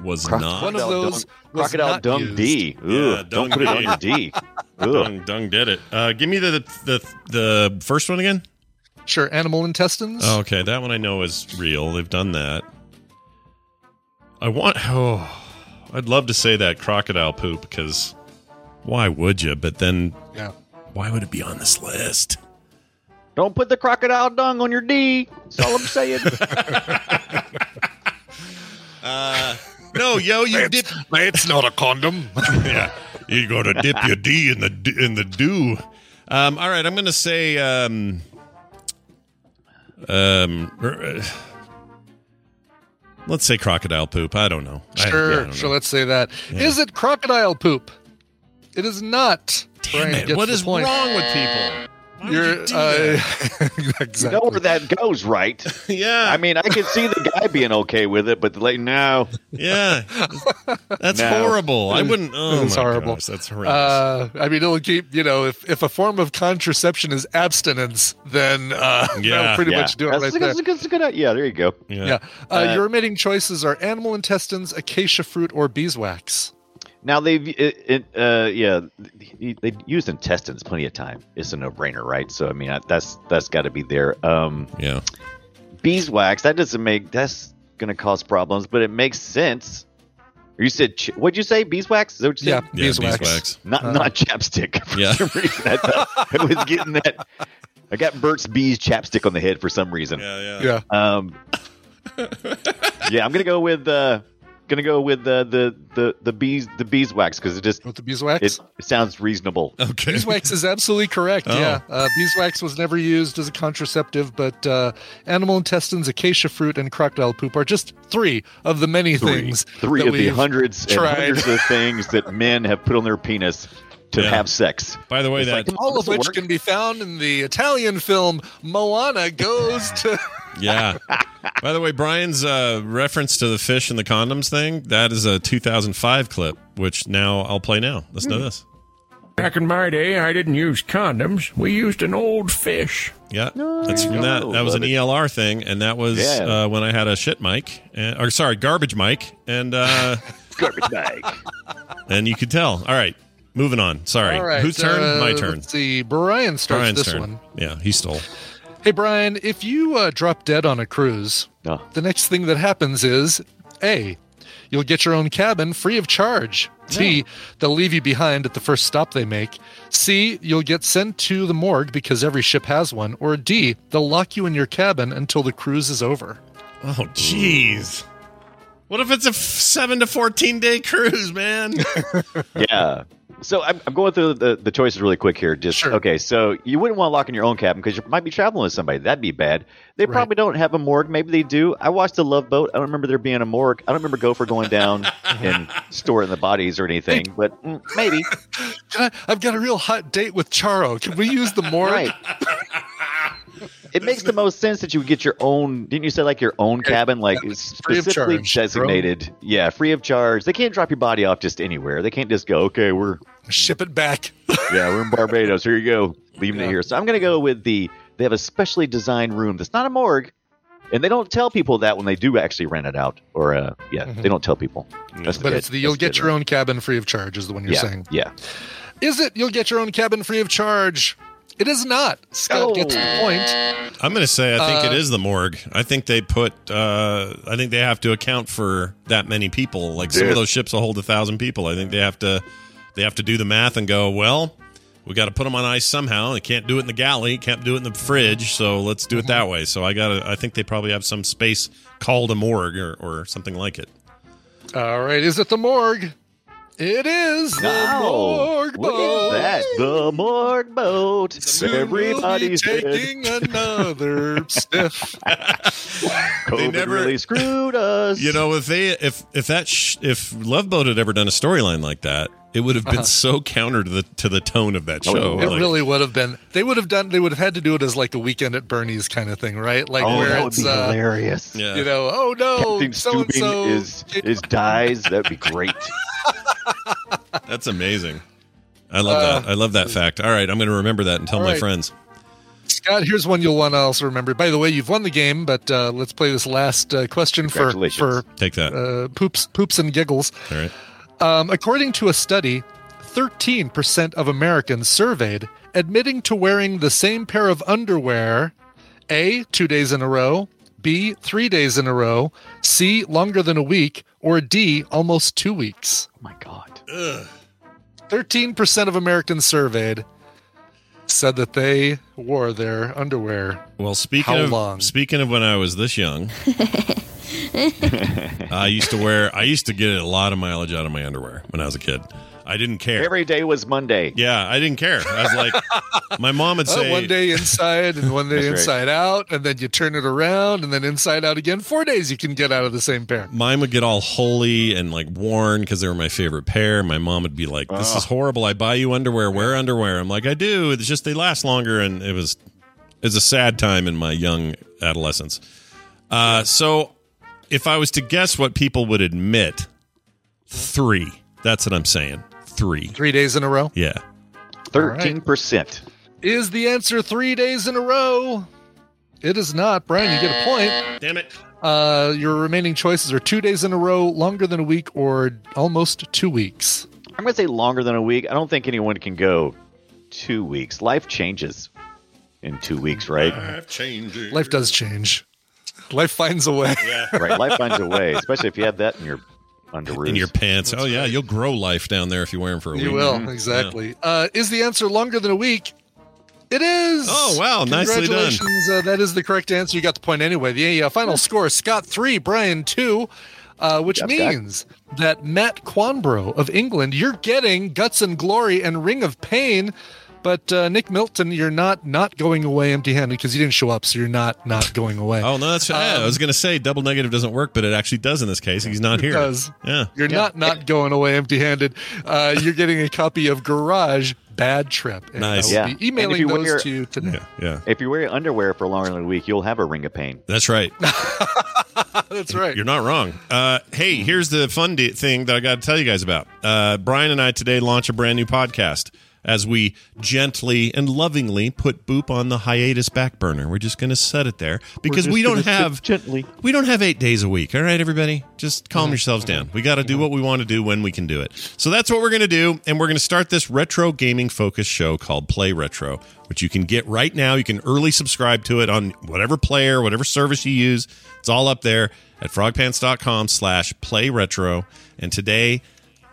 Was Croc- not. One of those dung- was Crocodile not dung used. D. Ugh, Yeah, don't dung put it on D. your D. Ugh. Dung, dung did it. Uh, give me the the the first one again. Sure, animal intestines. Oh, okay, that one I know is real. They've done that. I want. Oh, I'd love to say that crocodile poop because why would you? But then Yeah. why would it be on this list? Don't put the crocodile dung on your D. That's all I'm saying. Uh, no, yo, you dip. It's not a condom. yeah, you got to dip your D in the d- in the dew. Um, all right, I'm going to say. Um, um, er, uh, let's say crocodile poop. I don't know. I- Sure, yeah, I don't sure. know. Let's say that. Is it crocodile poop? It is not. Damn Brian it, gets What the is point. wrong with people? Why You're you do uh, that? You know where that goes, right? yeah, I mean, I can see the guy being okay with it, but like, no. yeah, that's No. horrible. I wouldn't. Oh It's my horrible. gosh, that's horrendous. Uh, I mean, it'll keep you know if, if a form of contraception is abstinence, then uh, Yeah. that'll pretty yeah. much do it that's, right a, there. that's, a, that's a good. Yeah, there you go. yeah. Yeah. Uh, Uh, your remaining choices are animal intestines, acacia fruit, or beeswax. Now they've it, it, uh yeah they've used intestines plenty of time. It's a no brainer, right? So I mean I- that's that's got to be there. Um, yeah. Beeswax that doesn't make that's gonna cause problems, but it makes sense. You said ch- what'd you say? Beeswax? Is that what you Yeah, said? Yeah, beeswax. beeswax. Not Uh, not chapstick. For Yeah. some reason, I, thought I was getting that. I got Burt's Bees chapstick on the head for some reason. Yeah, yeah. Yeah. Um, yeah, I'm gonna go with uh, gonna go with uh, the the the bees the beeswax because it just With the beeswax? it, it sounds reasonable. Okay. Beeswax is absolutely correct. Oh. Yeah, uh, beeswax was never used as a contraceptive, but uh, animal intestines, acacia fruit, and crocodile poop are just three of the many Three, things. three that of the we've hundreds and hundreds of things that men have put on their penis to Yeah. have sex. By the way, It's that like, all of which work. can be found in the Italian film Moana Goes to. Yeah. By the way, Brian's uh, reference to the fish and the condoms thing that is a 2005 clip, which now I'll play now. Let's Hmm. know this. Back in my day, I didn't use condoms. We used an old fish. Yeah, that's from that. That was an ELR thing, and that was Yeah. uh, when I had a shit mic, and, or sorry, garbage mic, and uh, garbage bag. and you could tell. All right, moving on. Sorry, All right, whose turn? uh, My turn. Let's see. Brian starts Brian's this turn. one. Yeah, he stole. Hey, Brian, if you uh, drop dead on a cruise, the next thing that happens is A, you'll get your own cabin free of charge. B, they'll leave you behind at the first stop they make. C, you'll get sent to the morgue because every ship has one. Or D, they'll lock you in your cabin until the cruise is over. Oh, jeez. What if it's a f- seven to fourteen day cruise, man? yeah. So I'm, I'm going through the, the choices really quick here. Just okay. So you wouldn't want to lock in your own cabin because you might be traveling with somebody. That'd be bad. They probably don't have a morgue. Maybe they do. I watched the Love Boat. I don't remember there being a morgue. I don't remember Gopher going down and storing the bodies or anything. But mm, maybe. I, I've got a real hot date with Charo. Can we use the morgue? Right. It makes the most sense that you would get your own. Didn't you say like your own cabin, like of specifically designated? Yeah, free of charge. They can't drop your body off just anywhere. They can't just go, okay, we're Ship it back. yeah, we're in Barbados. Here you go, leaving it here. So I'm gonna go with the. They have a specially designed room that's not a morgue, and they don't tell people that when they do actually rent it out. Or uh, yeah, Mhm. they don't tell people. But it's the you'll That's get your own cabin free of charge is the one you're yeah, saying. Yeah. Is it you'll get your own cabin free of charge? It is not. Scott gets the point. I'm going to say I think Uh, it is the morgue. I think they put. Uh, I think they have to account for that many people. Like some Yeah. of those ships will hold a thousand people. I think they have to. They have to do the math and go. Well, we got to put them on ice somehow. They can't do it in the galley. Can't do it in the fridge. So let's do it that way. So I got. to I think they probably have some space called a morgue or, or something like it. All right, is it the morgue? It is the No, morgue look boat. at that. The morgue boat. Soon Everybody's we'll be dead. taking another sniff. COVID never- really screwed us. You know, if they if if that sh- if Love Boat had ever done a storyline like that, it would have been Uh-huh. so counter to the to the tone of that show. It Like- really would have been. They would have done. They would have had to do it as like a weekend at Bernie's kind of thing, right? Like oh, where that would it's be uh, hilarious. Yeah. you know, oh no, Captain so and so is is dies. That'd be great. That's amazing. I love Uh, that. I love that fact. All right, I'm going to remember that and tell all my friends. Scott, here's one you'll want to also remember. By the way, you've won the game, but uh, let's play this last uh, question for for Take that. uh, poops poops and giggles. All right. Um, according to a study, 13% of Americans surveyed admitting to wearing the same pair of underwear A, two days in a row, B, three days in a row, C, longer than a week, or D, almost two weeks. Oh my God. Ugh. 13% of Americans surveyed said that they wore their underwear. Well, speaking How of long? speaking of when I was this young, I used to wear. I used to get a lot of mileage out of my underwear when I was a kid. I didn't care. Every day was Monday. yeah, I didn't care. I was like, my mom would Oh, say, one day inside and one day That's right. inside out, and then you turn it around and then inside out again. Four days you can get out of the same pair. mine would get all holy and like worn because they were my favorite pair. My mom would be like, "This is horrible. I buy you underwear. Wear underwear." I'm like, "I do. It's just they last longer." And it was it's a sad time in my young adolescence. Uh, so, if I was to guess what people would admit, three. That's what I'm saying. Three. Three days in a row. Yeah. Thirteen percent. Is the answer three days in a row? It is not. Brian, you get a point. Damn it. Uh, your remaining choices are two days in a row, longer than a week, or almost two weeks. I'm going to say longer than a week. I don't think anyone can go two weeks. Life changes in two weeks, right? Life changes. Life does change. Life finds a way. Yeah. right. Life finds a way, especially if you have that in your underoos. In your pants. oh, yeah. You'll grow life down there if you wear them for a week. You will, Mhm. exactly. Uh, is the answer longer than a week? It is. Oh, wow. Nicely done. Congratulations. Uh, that is the correct answer. You got the point anyway. The uh, final score Scott 3, Brian 2, uh, which Good job, Scott. means that Matt Quanbro of England, you're getting Guts and Glory and Ring of Pain. But uh, Nick Milton, you're not not going away empty-handed because you didn't show up, so you're not not going away. Oh, no, that's. yeah, I was going to say double negative doesn't work, but it actually does in this case. He's not It here. does. Yeah. You're not not going away empty-handed. Uh, you're getting a copy of Garage Bad Trip. And Nice. I will Yeah. be emailing And if you those wear- to you today. Yeah. If you wear underwear for longer than a week, you'll have a ring of pain. That's right. That's right. You're not wrong. Uh, hey, here's the fun de- thing that I got to tell you guys about. Uh, Brian and I today launch a brand new podcast as we gently and lovingly put Boop on the hiatus back burner. We're just going to set it there because we don't have gently. we don't have eight days a week. All right, everybody, just calm yourselves down. We got to do what we want to do when we can do it. So that's what we're going to do, and we're going to start this retro gaming focused show called Play Retro, which you can get right now. You can early subscribe to it on whatever player, whatever service you use. It's all up there at frogpants.com slash play retro. And today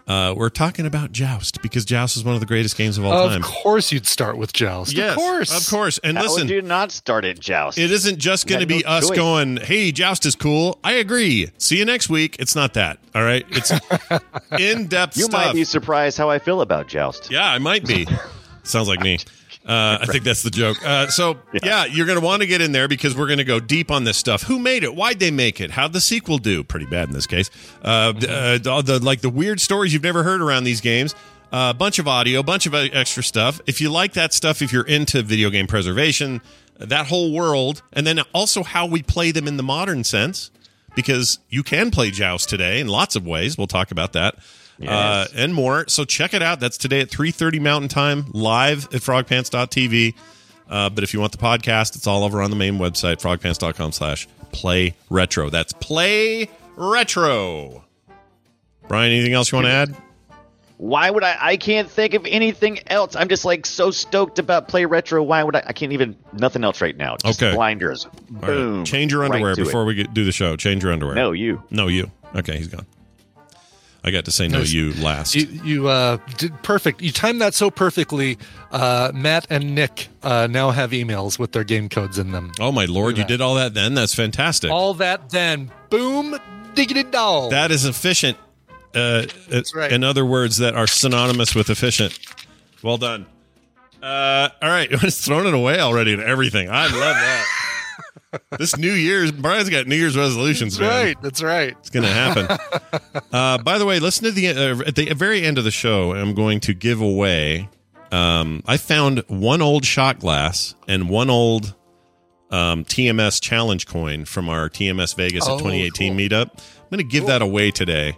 uh, we're talking about Joust because Joust is one of the greatest games of all Of time. Of course, you'd start with Joust. Yes, of course, of course. And How listen, would you not start at Joust? it isn't just going to be no us choice. going, hey, Joust is cool. I agree. See you next week. It's not that. All right. It's in depth You stuff. might be surprised how I feel about Joust. yeah, I might be. Sounds like me. Uh, I think that's the joke. Uh, so, yeah, you're going to want to get in there because we're going to go deep on this stuff. Who made it? Why'd they make it? How'd the sequel do? Pretty bad in this case. Uh, d- uh, the like the weird stories you've never heard around these games. A bunch of audio, a bunch of uh, extra stuff. If you like that stuff, if you're into video game preservation, that whole world, and then also how we play them in the modern sense, because you can play Joust today in lots of ways. We'll talk about that. Uh, and more. So check it out. That's today at 3.30 Mountain Time, live at frogpants.tv. Uh, but if you want the podcast, it's all over on the main website, frogpants.com slash play retro. That's play retro. Brian, anything else you want to add? Why would I? I can't think of anything else. I'm just like so stoked about Play Retro. Why would I? I can't even. Nothing else right now. Just Okay. blinders. All right. Boom. Change your Right underwear it. before we get, do the show. Change your underwear. No, you. No, you. Okay, he's gone. I got to say no, Nice. you last. You, you uh, did perfect. You timed that so perfectly. Uh, Matt and Nick uh, now have emails with their game codes in them. oh, my Lord. You did all that then? That's fantastic. All that then, boom, diggity doll. That is efficient. Uh, That's right. In other words, that are synonymous with efficient. Well done. Uh, all right, it's thrown it away already and everything. I love that. This New Year's, Brian's got New Year's resolutions. That's man. right. That's right. It's going to happen. uh, by the way, listen to the uh, at the very end of the show. I'm going to give away. Um, I found one old shot glass and one old um, TMS challenge coin from our TMS Vegas Oh, at 2018 cool. meetup. I'm going to give that away today,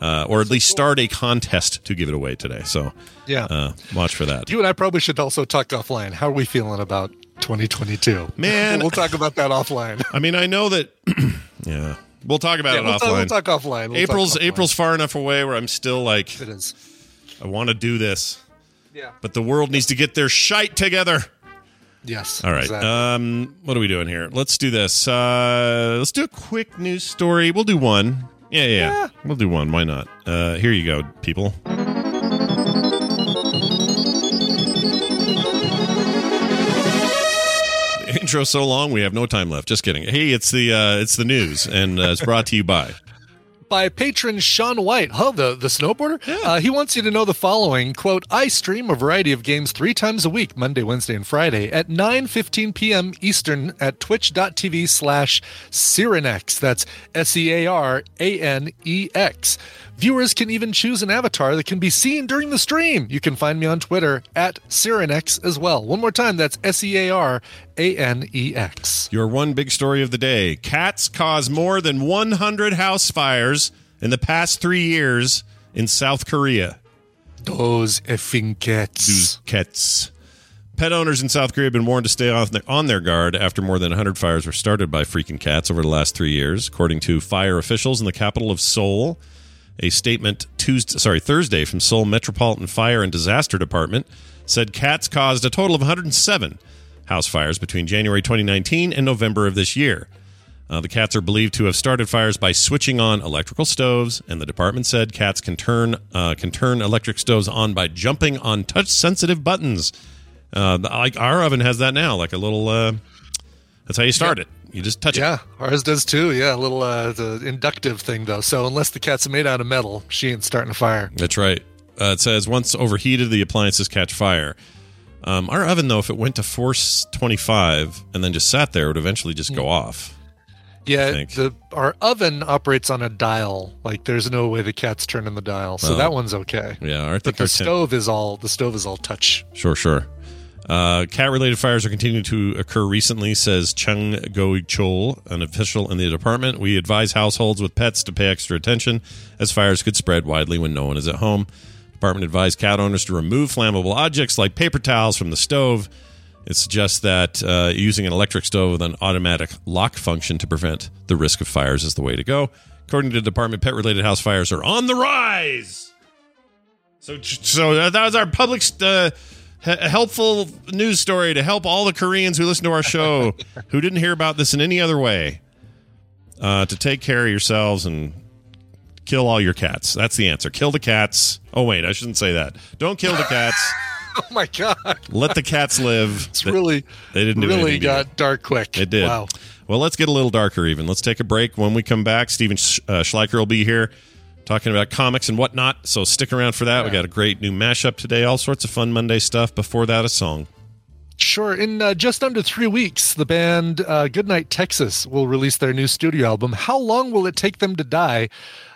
uh, or at least start a contest to give it away today. So Yeah. uh, watch for that. You and I probably should also talk offline. How are we feeling about 2022? Man. we'll talk about that offline. I mean, I know that. yeah, we'll talk about Yeah, it we'll, offline. talk, we'll talk offline. We'll April's talk offline. April's far enough away where I'm still like, It is. I want to do this. Yeah. But the world needs to get their shite together. Yes. All right. exactly. Um, what are we doing here? Let's do this. Uh, let's do a quick news story. We'll do one. Yeah, yeah, yeah. We'll do one. Why not? Uh, here you go, people. Intro so long we have no time left. Just kidding. Hey, it's the uh, it's the news, and uh, it's brought to you by. by patron Sean White. Oh, the, the snowboarder? Uh, he wants you to know the following, quote, I stream a variety of games three times a week, Monday, Wednesday, and Friday at 9.15 p.m. Eastern at twitch.tv slash Searanex. That's E S-E-A-R-A-N-E-X. Viewers can even choose an avatar that can be seen during the stream. You can find me on Twitter at Searanex as well. One more time, that's E S-E-A-R-A-N-E-X. Your one big story of the day. Cats cause more than 100 house fires in the past three years in South Korea. Those effing cats. Those cats. Pet owners in South Korea have been warned to stay off their, on their guard after more than 100 fires were started by freaking cats over the last three years, according to fire officials in the capital of Seoul. A statement Tuesday, sorry, Thursday from Seoul Metropolitan Fire and Disaster Department said cats caused a total of 107 house fires between January 2019 and November of this year. Uh, the cats are believed to have started fires by switching on electrical stoves, and the department said cats can turn uh, can turn electric stoves on by jumping on touch sensitive buttons. Uh, the- like our oven has that now, like a little. Uh, that's how you start it. You just touch Yeah, it. ours does too. Yeah, a little uh, the inductive thing though. So unless the cat's made out of metal, she ain't starting a fire. That's right. Uh, it says once overheated, the appliances catch fire. Um, our oven, though, if it went to force 25 and then just sat there, it would eventually just go off. Yeah, the our oven operates on a dial. Like there's no way the cat's turning the dial, so that one's okay. Yeah, I But think the our temp- stove is all the stove is all touch. Sure, sure. Uh, cat-related fires are continuing to occur recently, says Chung Go Chol, an official in the department. We advise households with pets to pay extra attention, as fires could spread widely when no one is at home. Department advised cat owners to remove flammable objects like paper towels from the stove. It suggests that uh, using an electric stove with an automatic lock function to prevent the risk of fires is the way to go. According to the department, pet-related house fires are on the rise. So, so that was our public uh, he- helpful news story to help all the Koreans who listen to our show who didn't hear about this in any other way. Uh, to take care of yourselves and kill all your cats. That's the answer. Kill the cats. Oh wait, I shouldn't say that. Don't kill the cats. Oh my god, Let the cats live. it's They- really they didn't really got dark quick. It did. Wow. Well, let's get a little darker even. Let's take a break. When we come back, Stephen Sch- uh, Schleicher will be here talking about comics and whatnot. So stick around for that. We got a great new mashup today. All sorts of fun Monday stuff. Before that, a song. Sure. In uh, just under three weeks, the band uh, Goodnight Texas will release their new studio album. How long will it take them to die?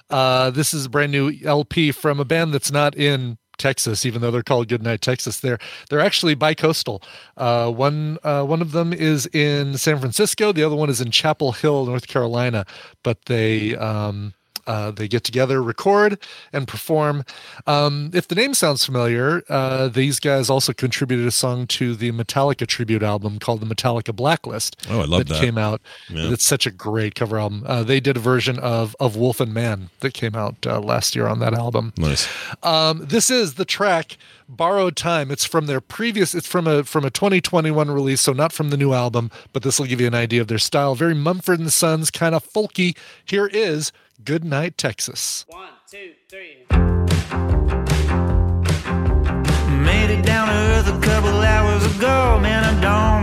Uh, this is a brand new LP from a band that's not in Texas, even though they're called Goodnight Texas. They're they're actually bicoastal. Uh, one uh, one of them is in San Francisco. The other one is in Chapel Hill, North Carolina. But they um, uh, they get together, record, and perform. Um, if the name sounds familiar, uh, these guys also contributed a song to the Metallica tribute album called the Metallica Blacklist. Oh, I love that. that. came out. Yeah. It's such a great cover album. Uh, they did a version of of Wolf and Man that came out uh, last year on that album. Nice. Um, this is the track "Borrowed Time." It's from their previous. It's from a from a 2021 release, so not from the new album. But this will give you an idea of their style. Very Mumford and Sons, kind of folky. Here is "Good Night, Texas." One, two, three. Made it down to earth a couple hours ago. Man, I don't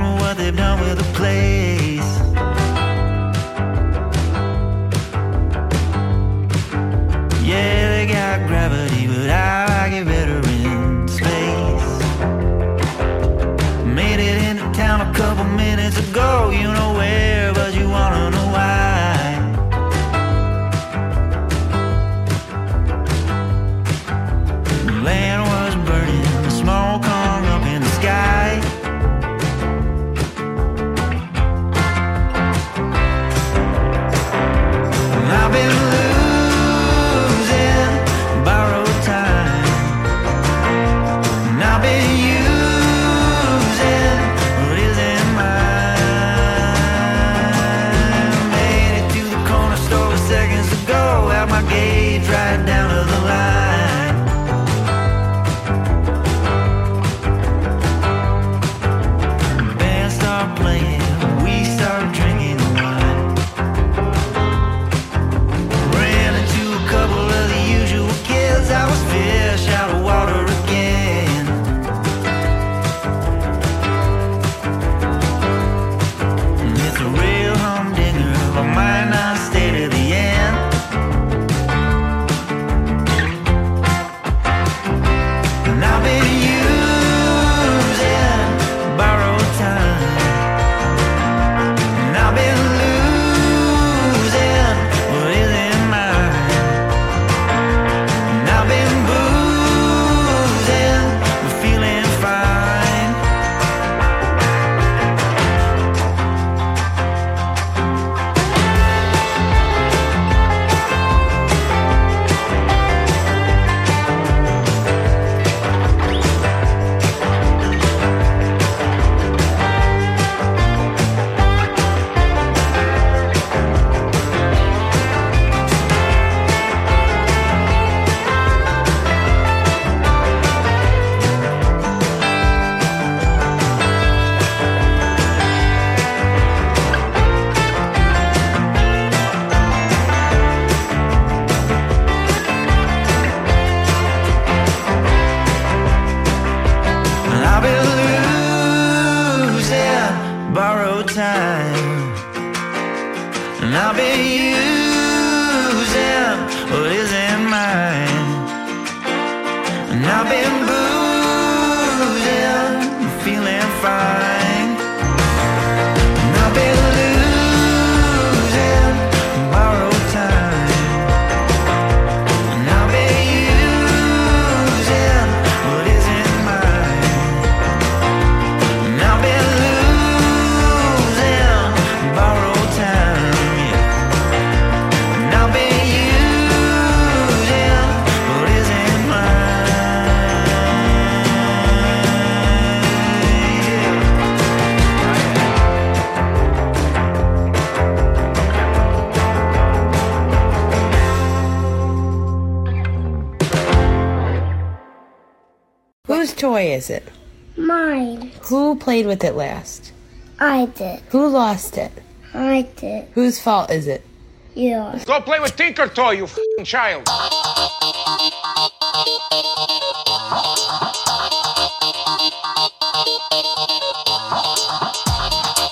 played with it last? I did. Who lost it? I did. Whose fault is it? Yours. Go play with Tinker Toy, you fing child.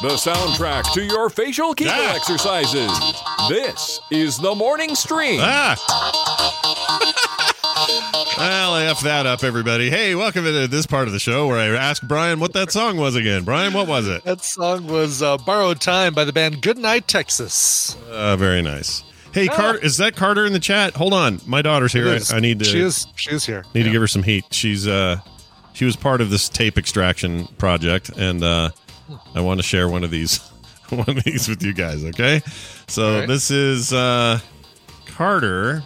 The soundtrack to your facial kegel Ah. exercises. This is the morning stream. Ah. Well, F that up, everybody. Hey, welcome to this part of the show where I ask Brian what that song was again. Brian, what was it? That song was uh, "Borrowed Time" by the band Goodnight Texas. Uh, very nice. Hey, Carter, is that Carter in the chat? Hold on, my daughter's here. I. I need to. She is. She is here. Need to give her some heat. She's uh, she was part of this tape extraction project, and uh, I want to share one of these, one of these with you guys. Okay, so right. this is uh, Carter.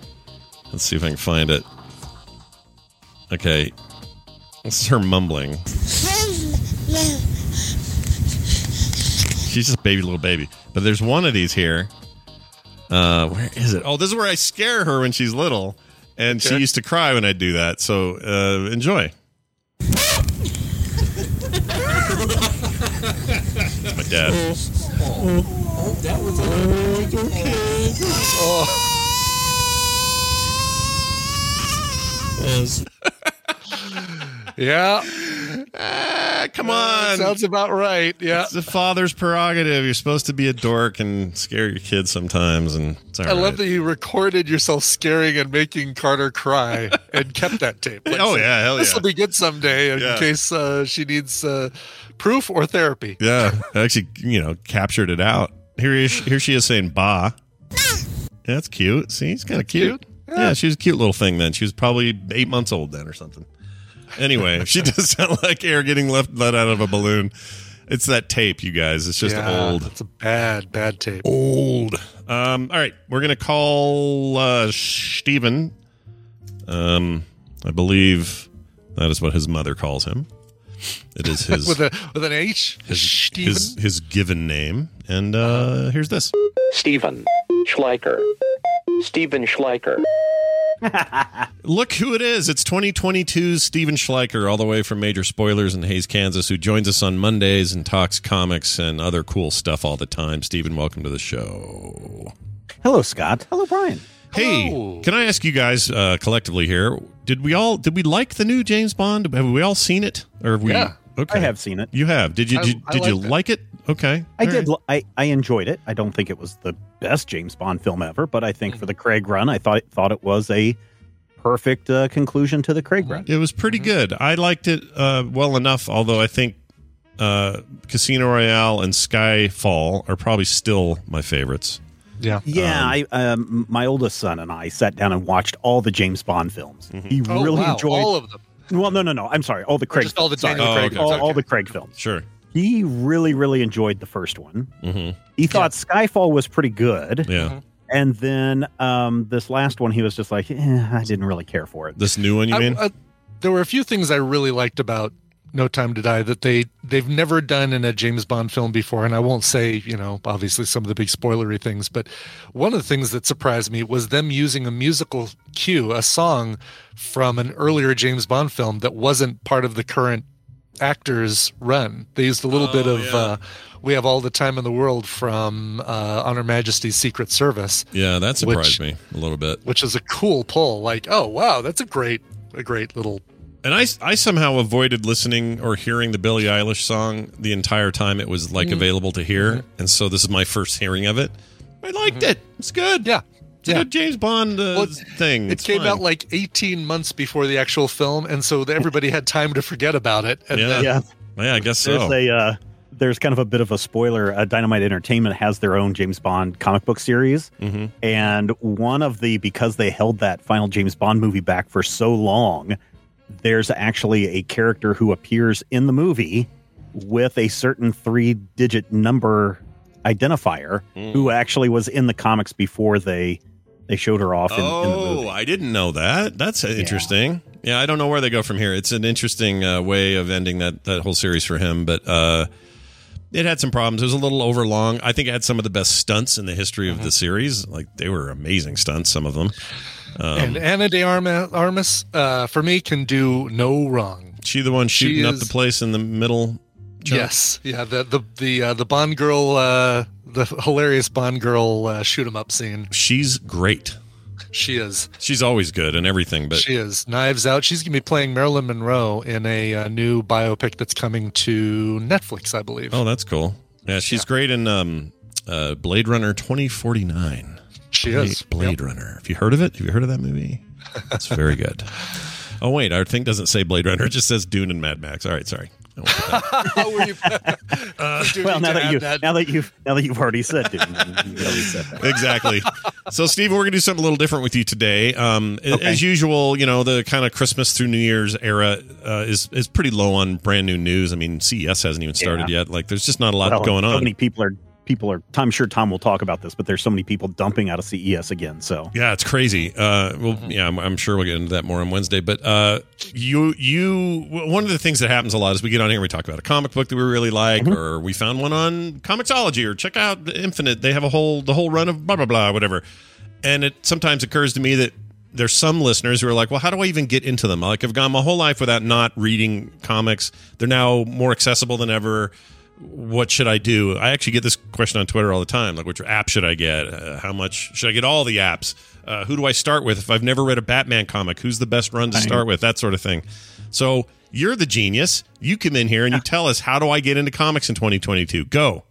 Let's see if I can find it. Okay, this is her mumbling. She's just a baby little baby. But there's one of these here. Uh, where is it? Oh, this is where I scare her when she's little, and she used to cry when I do that. So uh, enjoy. My dad. That was Yeah. Ah, come on. Sounds about right. Yeah. It's the father's prerogative. You're supposed to be a dork and scare your kids sometimes, and it's all I love that you recorded yourself scaring and making Carter cry and kept that tape. Oh, yeah, hell This yeah. will be good someday in Yeah. case uh, she needs uh, proof or therapy. Yeah, I actually, you know, captured it out. Here, he is, here she is saying "ba." Yeah, that's cute. See, it's kind of cute. Yeah. she was a cute little thing then. She was probably eight months old then or something. Anyway, she does sound like air getting left let out of a balloon. It's that tape, you guys. It's just Yeah, old. It's a bad, bad tape. Old. Um, all right, we're gonna call uh, Stephen. Um, I believe that is what his mother calls him. It is his with a with an H. his, Stephen? his his given name. And uh, here's this. Stephen Schleicher. Stephen Schleicher. Look who it is. It's 2022's Stephen Schleicher, all the way from Major Spoilers in Hays, Kansas, who joins us on Mondays and talks comics and other cool stuff all the time. Stephen, welcome to the show. Hello, Scott. Hello, Brian. Hey, can I ask you guys uh, collectively here? Did we all did we like the new James Bond? Have we all seen it? Or have we? Yeah, okay. I have seen it. You have. Did you? I- Did, I did you it. like it? Okay. I All did. right. l- I, I enjoyed it. I don't think it was the best James Bond film ever, but I think for the Craig run, I thought thought it was a perfect uh, conclusion to the Craig run. It was pretty good. I liked it uh, well enough, although I think uh, Casino Royale and Skyfall are probably still my favorites. Yeah. Yeah, I um, my oldest son and I sat down and watched all the James Bond films. He Oh, really wow, enjoyed all of them. Well, no, no, no. I'm sorry. All the Craig. just all the sorry. Daniel Craig all, films. all Okay. the Craig films. Sure. He really, really enjoyed the first one. Mm-hmm. He thought Skyfall was pretty good. Yeah. And then um, this last one, he was just like, eh, I didn't really care for it. This new one, you I- mean? I- there were a few things I really liked about No Time to Die that they they've never done in a James Bond film before, and I won't say you know obviously some of the big spoilery things, but one of the things that surprised me was them using a musical cue, a song from an earlier James Bond film that wasn't part of the current actors run. They used a little bit Oh, of yeah. uh, "We Have All the Time in the World" from uh, On Her Majesty's Secret Service. yeah, that surprised which- me a little bit. which is a cool pull. Like, oh wow, that's a great, a great little. And I, I somehow avoided listening or hearing the Billie Eilish song the entire time it was like Mm. available to hear. And so this is my first hearing of it. I liked it. It's good. Yeah, It's a good James Bond uh, Well, thing. It It's came fine. out like 18 months before the actual film, and so everybody had time to forget about it. And Yeah. then, Yeah. Yeah, I guess There's so. a uh, there's kind of a bit of a spoiler. Uh, Dynamite Entertainment has their own James Bond comic book series, Mhm. and one of the because they held that final James Bond movie back for so long, there's actually a character who appears in the movie with a certain three digit number identifier Hmm. who actually was in the comics before they they showed her off in, in the Oh, movie. I didn't know that. That's interesting. Yeah, I don't know where they go from here. It's an interesting uh, way of ending that that whole series for him, but uh, it had some problems. It was a little overlong. I think it had some of the best stunts in the history Mm-hmm. of the series. Like they were amazing stunts, some of them. Um, and Ana de Arma, Armas, uh, for me, can do no wrong. She the one She shooting up is- the place in the middle. Chunk? Yes, yeah. The the the uh, the Bond girl, uh, the hilarious Bond girl uh, shoot 'em up scene. She's great. She is. She's always good and everything, but she is. Knives Out. She's gonna be playing Marilyn Monroe in a, uh new biopic that's coming to Netflix, I believe. oh, that's cool. Yeah, she's great in um, uh, Blade Runner twenty forty nine. She Blade, is. Blade Runner. Have you heard of it? Have you heard of that movie? It's very good. Oh wait, our thing doesn't say Blade Runner; it just says Dune and Mad Max. All right, sorry. I won't put that. How were you? Uh, well, now that you that. now that you've now that you've already said, dude, you already said that. exactly. So, Steve, we're going to do something a little different with you today. Um, Okay. As usual, you know, the kind of Christmas through New Year's era uh, is is pretty low on brand new news. I mean, CES hasn't even started Yeah. yet. Like, there's just not a lot Well, going So on. many people are people are. I'm sure Tom will talk about this, but there's so many people dumping out of CES again. So Yeah, it's crazy. Uh, well, yeah, I'm, I'm sure we'll get into that more on Wednesday. But uh, you, you, one of the things that happens a lot is we get on here and we talk about a comic book that we really like, Mm-hmm. or we found one on Comixology, or check out Infinite. They have a whole the whole run of blah blah blah, whatever. And it sometimes occurs to me that there's some listeners who are like, well, how do I even get into them? Like, I've gone my whole life without not reading comics. They're now more accessible than ever. What should I do? I actually get this question on Twitter all the time. Like, which app should I get? Uh, how much should I get? All the apps. Uh, who do I start with? If I've never read a Batman comic, who's the best run to start with? That sort of thing. So you're the genius. You come in here and you tell us how do I get into comics in 2022? Go.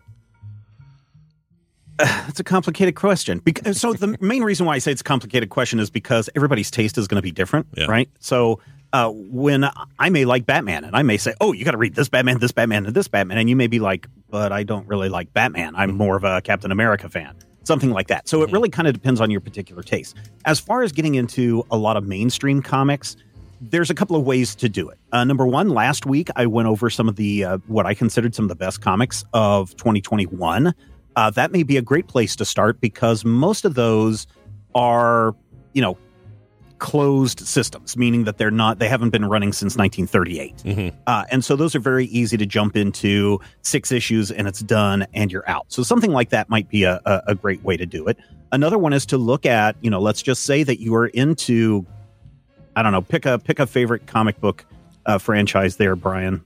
It's a complicated question. Because, so the main reason why I say it's a complicated question is because everybody's taste is going to be different, right? So uh, when I may like Batman, and I may say, "Oh, you got to read this Batman, this Batman, and this Batman," and you may be like, "But I don't really like Batman. I'm more of a Captain America fan." Something like that. So it really kind of depends on your particular taste. As far as getting into a lot of mainstream comics, there's a couple of ways to do it. Uh, number one, last week I went over some of the uh, what I considered some of the best comics of 2021. Uh, that may be a great place to start because most of those are, you know, closed systems, meaning that they're not they haven't been running since 1938. Uh, and so those are very easy to jump into six issues and it's done and you're out. So something like that might be a, a, a great way to do it. Another one is to look at, you know, let's just say that you are into, I don't know, pick a pick a favorite comic book uh, franchise there, Brian.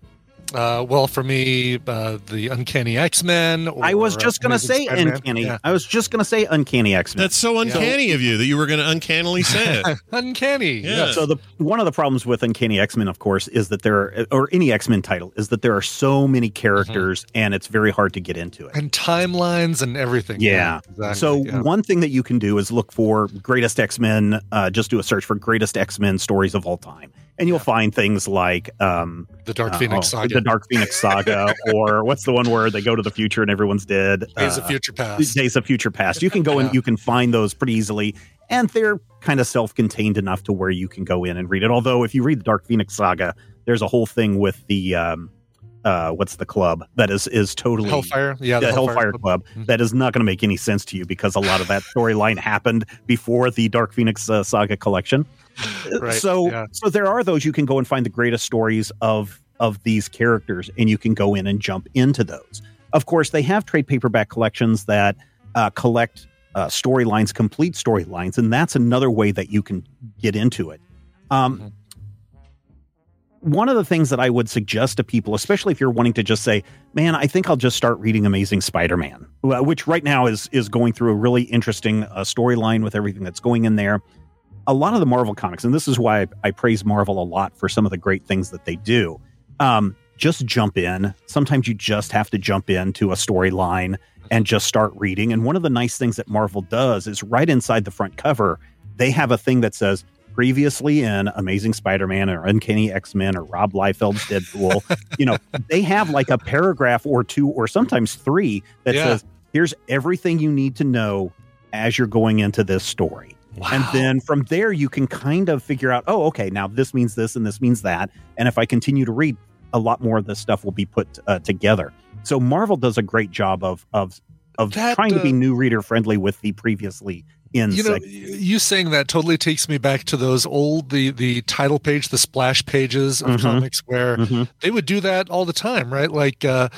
Uh, well, for me, uh, the Uncanny X Men. I was just going to say uncanny. I was just going to say uncanny X Men. That's so uncanny of you that you were going to uncannily say it. uncanny. Yeah. So the one of the problems with Uncanny X Men, of course, is that there are, or any X Men title is that there are so many characters and it's very hard to get into it. and timelines and everything. Yeah. exactly, so yeah. one thing that you can do is look for greatest X Men. Uh, just do a search for greatest X Men stories of all time, and you'll find things like um, the Dark uh, Phoenix oh, Saga. the Dark Phoenix Saga, or what's the one where they go to the future and everyone's dead? Days of Uh, Future Past. Days of Future Past. You can go and you can find those pretty easily, and they're kind of self-contained enough to where you can go in and read it. Although, if you read the Dark Phoenix Saga, there's a whole thing with the um, uh, what's the club that is is totally Hellfire? Yeah, the, the Hellfire, Hellfire Club. Club. Mm-hmm. That is not going to make any sense to you because a lot of that storyline happened before the Dark Phoenix uh, Saga collection. Right, So, yeah. so there are those you can go and find the greatest stories of of these characters, and you can go in and jump into those. Of course, they have trade paperback collections that uh, collect uh, storylines, complete storylines, and that's another way that you can get into it. Um, Mm-hmm. One of the things that I would suggest to people, especially if you're wanting to just say, "Man, I think I'll just start reading Amazing Spider-Man," which right now is is going through a really interesting uh, storyline with everything that's going in there a lot of the Marvel comics, and this is why I, I praise Marvel a lot for some of the great things that they do. Um, just jump in. Sometimes you just have to jump into a storyline and just start reading. And one of the nice things that Marvel does is right inside the front cover, they have a thing that says previously in Amazing Spider-Man or Uncanny X-Men or Rob Liefeld's Deadpool. you know, they have like a paragraph or two or sometimes three that Yeah. says, here's everything you need to know as you're going into this story. And then from there, you can kind of figure out, oh, okay, now this means this and this means that. And if I continue to read, a lot more of this stuff will be put uh, together. So Marvel does a great job of of of That, trying to be uh, new reader friendly with the previously in you know you saying that totally takes me back to those old the the title page the splash pages of Mhm. comics where Mhm. they would do that all the time right like uh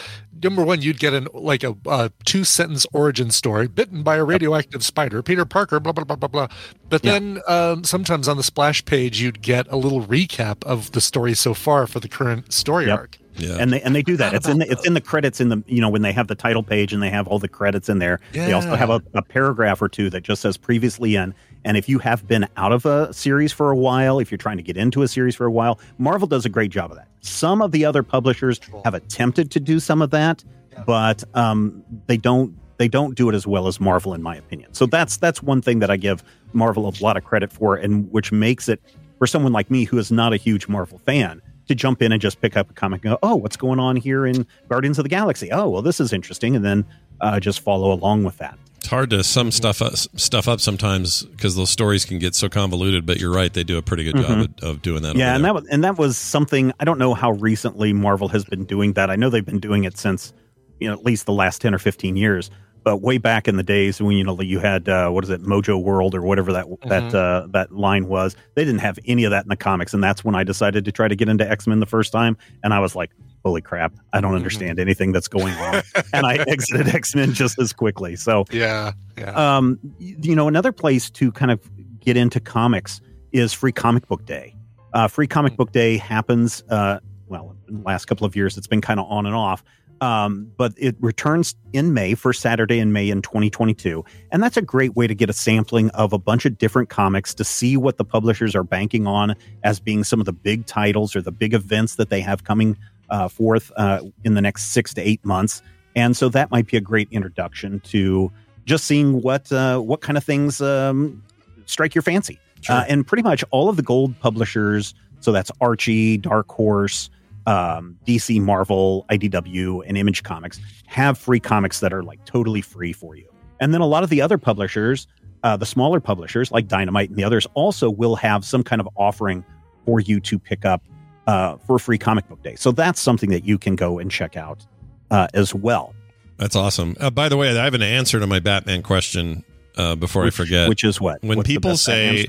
number one you'd get an like a, a two sentence origin story bitten by a radioactive spider peter parker blah blah blah blah blah but Yeah. then um, sometimes on the splash page you'd get a little recap of the story so far for the current story Yep. arc Yeah. and they and they do that. It's in the, it's in the credits in the you know when they have the title page and they have all the credits in there. They also have a, a paragraph or two that just says previously in. And if you have been out of a series for a while, if you're trying to get into a series for a while, Marvel does a great job of that. Some of the other publishers have attempted to do some of that, but um, they don't they don't do it as well as Marvel, in my opinion. So that's that's one thing that I give Marvel a lot of credit for, and which makes it for someone like me who is not a huge Marvel fan to jump in and just pick up a comic and go, oh, what's going on here in Guardians of the Galaxy? Oh, well, this is interesting, and then uh, just follow along with that. It's hard to sum stuff up, stuff up sometimes because those stories can get so convoluted. But you're right; they do a pretty good job Mhm. of, of doing that. yeah, and there. that was and that was something I don't know how recently Marvel has been doing that. I know they've been doing it since you know at least the last ten or fifteen years. But way back in the days when you know you had uh, what is it Mojo World or whatever that that Mhm. uh, that line was, they didn't have any of that in the comics, and that's when I decided to try to get into X Men the first time, and I was like, "Holy crap! I don't understand anything that's going on," and I exited X Men just as quickly. So yeah yeah um, you know, another place to kind of get into comics is Free Comic Book Day. Uh, Free Comic Book Day happens, uh, well, in the last couple of years, it's been kind of on and off. Um, but it returns in May, first Saturday in May in 2022. And that's a great way to get a sampling of a bunch of different comics to see what the publishers are banking on as being some of the big titles or the big events that they have coming uh, forth uh, in the next six to eight months. And so that might be a great introduction to just seeing what uh, what kind of things um, strike your fancy. Uh, and pretty much all of the gold publishers, so that's Archie, Dark Horse, um, DC, Marvel, IDW, and Image Comics, have free comics that are like totally free for you. And then a lot of the other publishers, uh, the smaller publishers like Dynamite and the others, also will have some kind of offering for you to pick up uh, for free comic book day. So that's something that you can go and check out uh, as well. That's awesome. Uh, by the way, I have an answer to my Batman question uh, before Which- I forget. which is what? When What's people say.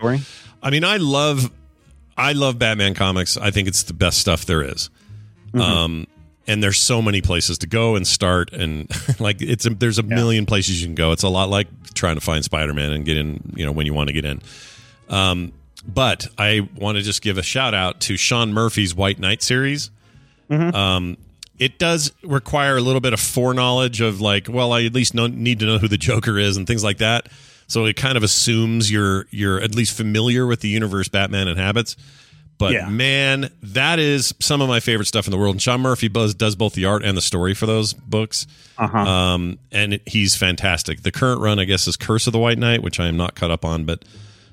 I mean, I love, I love Batman comics. I think it's the best stuff there is. Mhm. Um, and there's so many places to go and start, and like it's a, there's a million places you can go. It's a lot like trying to find Spider-Man and get in, you know, when you want to get in. Um, but I want to just give a shout out to Sean Murphy's White Knight series. Um, it does require a little bit of foreknowledge of like, well, I at least know, need to know who the Joker is and things like that. So it kind of assumes you're you're at least familiar with the universe Batman inhabits. But Yeah. man, that is some of my favorite stuff in the world. And Sean Murphy does, does both the art and the story for those books. Uh-huh. Um, and he's fantastic. The current run, I guess, is Curse of the White Knight, which I am not caught up on, but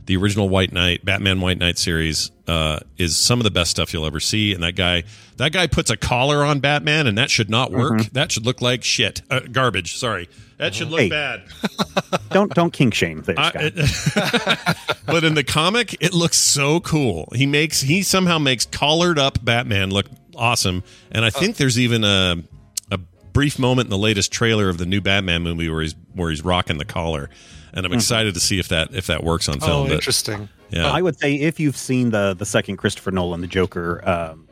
the original White Knight, Batman White Knight series, uh, is some of the best stuff you'll ever see. And that guy, that guy puts a collar on Batman, and that should not work. Mhm. That should look like shit, uh, garbage. Sorry, that should look Hey. bad. don't don't kink shame there, I- Scott. but in the comic, it looks so cool. He makes he somehow makes collared up Batman look awesome, and I think there's even a a brief moment in the latest trailer of the new Batman movie where he's where he's rocking the collar, and I'm Mhm. excited to see if that if that works on film. oh but- interesting Yeah. I would say if you've seen the the second Christopher Nolan, the Joker, um,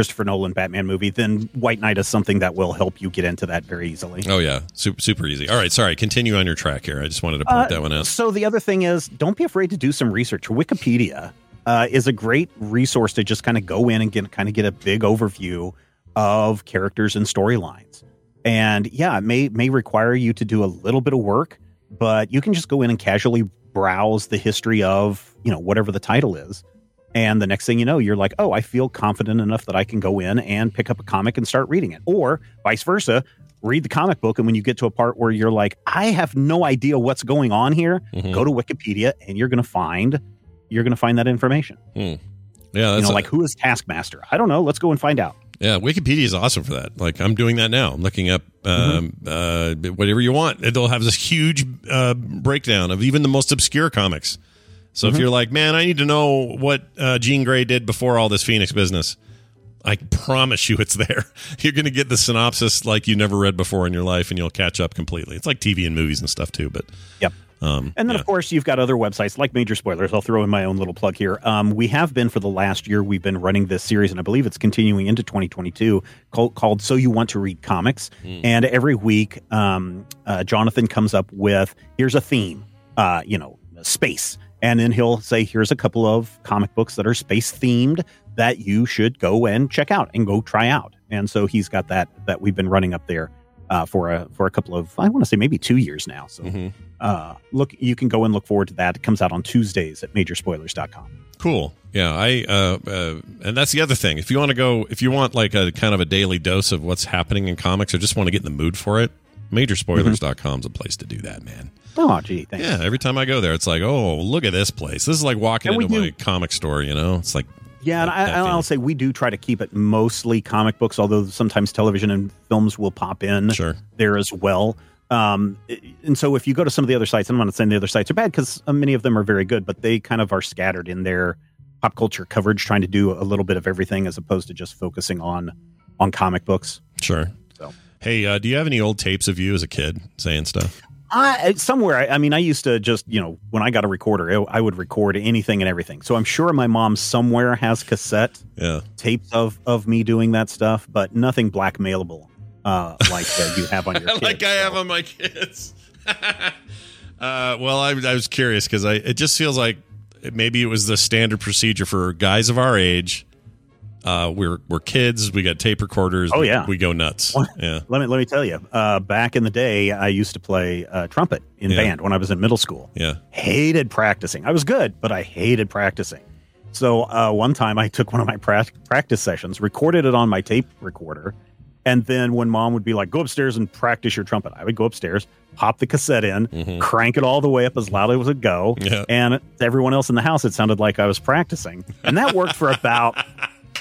Christopher Nolan Batman movie, then White Knight is something that will help you get into that very easily. Oh yeah, super super easy. All right, sorry. Continue on your track here. I just wanted to point Uh, that one out. So the other thing is, don't be afraid to do some research. Wikipedia uh, is a great resource to just kind of go in and get kind of get a big overview of characters and storylines. And yeah, it may may require you to do a little bit of work, but you can just go in and casually browse the history of you know whatever the title is. And the next thing you know, you're like, oh, I feel confident enough that I can go in and pick up a comic and start reading it. Or vice versa, read the comic book. And when you get to a part where you're like, I have no idea what's going on here, Mhm. go to Wikipedia and you're going to find you're going to find that information. Hmm. Yeah, You know, a- like who is Taskmaster? I don't know. Let's go and find out. Yeah, Wikipedia is awesome for that. Like I'm doing that now. I'm looking up um, uh, whatever you want. They'll have this huge uh, breakdown of even the most obscure comics. So if Mhm. you're like, man, I need to know what uh, Jean Grey did before all this Phoenix business, I promise you it's there. You're going to get the synopsis like you never read before in your life and you'll catch up completely. It's like TV and movies and stuff too, but Yep. um And then, of course, you've got other websites like Major Spoilers. I'll throw in my own little plug here. Um, we have been for the last year, we've been running this series, and I believe it's continuing into 2022, called, called So You Want to Read Comics. Hmm. And every week, um, uh, Jonathan comes up with here's a theme, uh, you know, space. And then he'll say, here's a couple of comic books that are space themed that you should go and check out and go try out. And so he's got that that we've been running up there uh, for a for a couple of I want to say maybe two years now. So Mm-hmm. uh, look, you can go and look forward to that. It comes out on Tuesdays at majorspoilers.com. Cool. Yeah, I uh, uh and that's the other thing. If you want to go if you want like a kind of a daily dose of what's happening in comics or just want to get in the mood for it, majorspoilers.com is a place to do that, man. Oh, gee, thanks. Yeah, every time I go there, it's like, oh, look at this place. This is like walking And into my comic store. You know, it's like Yeah, and I, that and I'll say we do try to keep it mostly comic books, although sometimes television and films will pop in Sure. there as well. Um, and so if you go to some of the other sites, I'm not saying the other sites are bad because many of them are very good, but they kind of are scattered in their pop culture coverage, trying to do a little bit of everything as opposed to just focusing on on comic books. Sure. So. Hey, uh, do you have any old tapes of you as a kid saying stuff? I, somewhere, I, I mean, I used to just, you know, when I got a recorder, I, I would record anything and everything. So I'm sure my mom somewhere has cassette Yeah. tapes of of me doing that stuff, but nothing blackmailable uh, like uh, you have on your kids. like I have on my kids. uh, well, I, I was curious because I it just feels like maybe it was the standard procedure for guys of our age. Uh, we're we're kids. We got tape recorders. Oh, yeah. we go nuts. Yeah, Let me let me tell you. Uh, back in the day, I used to play uh, trumpet in Yeah. band when I was in middle school. yeah. Hated practicing. I was good, but I hated practicing. So uh, one time, I took one of my pra- practice sessions, recorded it on my tape recorder, and then when mom would be like, "Go upstairs and practice your trumpet," I would go upstairs, pop the cassette in, crank it all the way up as loud as it would go, Yeah. and to everyone else in the house, it sounded like I was practicing, and that worked for about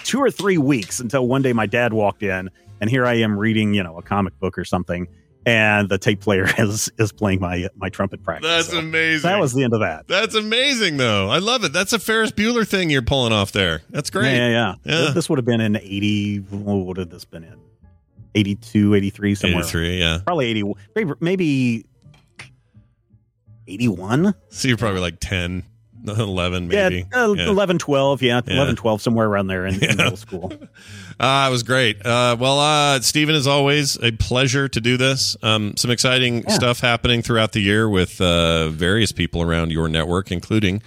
two or three weeks until one day my dad walked in, and here I am reading, you know, a comic book or something, and the tape player is is playing my my trumpet practice. That's So amazing. That was the end of that. That's amazing, though. I love it. That's a Ferris Bueller thing you're pulling off there. That's great. Yeah, yeah, yeah. Yeah. This would have been in 80. What would have this been in? 82, 83, somewhere. 83, yeah. Probably 80. Maybe, maybe 81. So you're probably like 10, 11, maybe. Yeah, uh, Yeah. 11, 12. Yeah, Yeah. 11, 12, somewhere around there in, in middle school. Uh, it was great. Uh, well, uh, Stephen, as always, a pleasure to do this. Um, some exciting Yeah. stuff happening throughout the year with uh, various people around your network, including,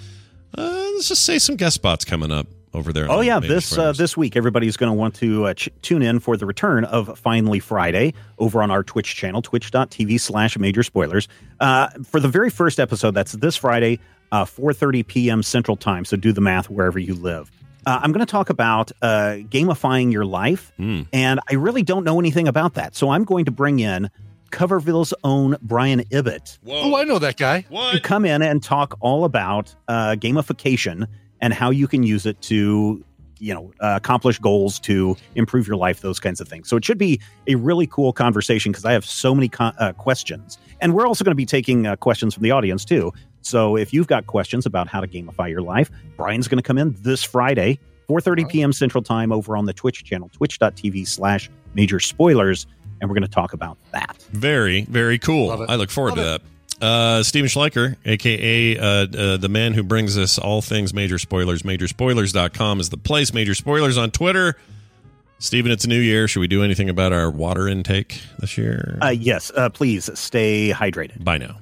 uh, let's just say, some guest spots coming up over there. Oh yeah, this uh, this week everybody's going to want to uh, ch- tune in for the return of Finally Friday over on our Twitch channel, twitch.tv slash major spoilers. Uh, for the very first episode, that's this Friday, uh, 4.30 p.m. Central Time, so do the math wherever you live. Uh, I'm going to talk about uh, gamifying your life, Hmm. and I really don't know anything about that, so I'm going to bring in Coverville's own Brian Ibbott Oh, I know that guy. to come in and talk all about uh, gamification and how you can use it to you know uh, accomplish goals to improve your life those kinds of things. So it should be a really cool conversation because i have so many co- uh, questions. And we're also going to be taking uh, questions from the audience too. So if you've got questions about how to gamify your life brian's going to come in this friday 4.30 p.m central time over on the twitch channel twitch.tv slash major spoilers and we're going to talk about that. Very, very cool. I look forward Love to that. Uh, Stephen Schleicher, aka uh, uh, the man who brings us all things major spoilers. Majorspoilers.com is the place. Major spoilers on Twitter. Stephen, it's a new year. Should we do anything about our water intake this year? uh, yes uh, please stay hydrated By now.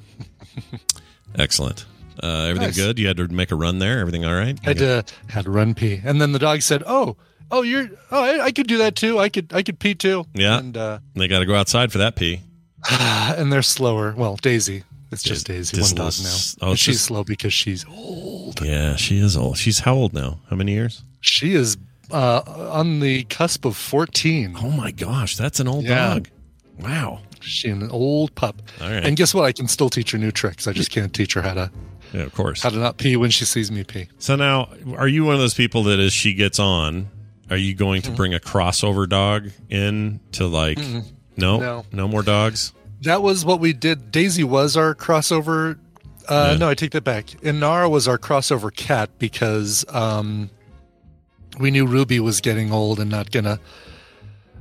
Excellent. Uh, everything Nice. good? You had to make a run there. Everything all right? Had to had to run pee, and then the dog said, "Oh, oh, you're oh, I, I could do that too. I could I could pee too." Yeah. and uh, they got to go outside for that pee. and they're slower. Well, Daisy, it's just Daisy, just one dog now. oh, she's just- slow because she's old. Yeah, she is old. She's how old now? How many years? She is uh, on the cusp of fourteen. Oh my gosh, that's an old Yeah. dog. Wow. She's an old pup. All right. And guess what? I can still teach her new tricks. I just can't teach her how to Yeah, of course. how to not pee when she sees me pee. So now, are you one of those people that as she gets on, are you going to bring a crossover dog in to like? Mm-mm. No, No. no more dogs. That was what we did. Daisy was our crossover. Uh, Yeah. No, I take that back. Inara was our crossover cat because um, we knew Ruby was getting old and not gonna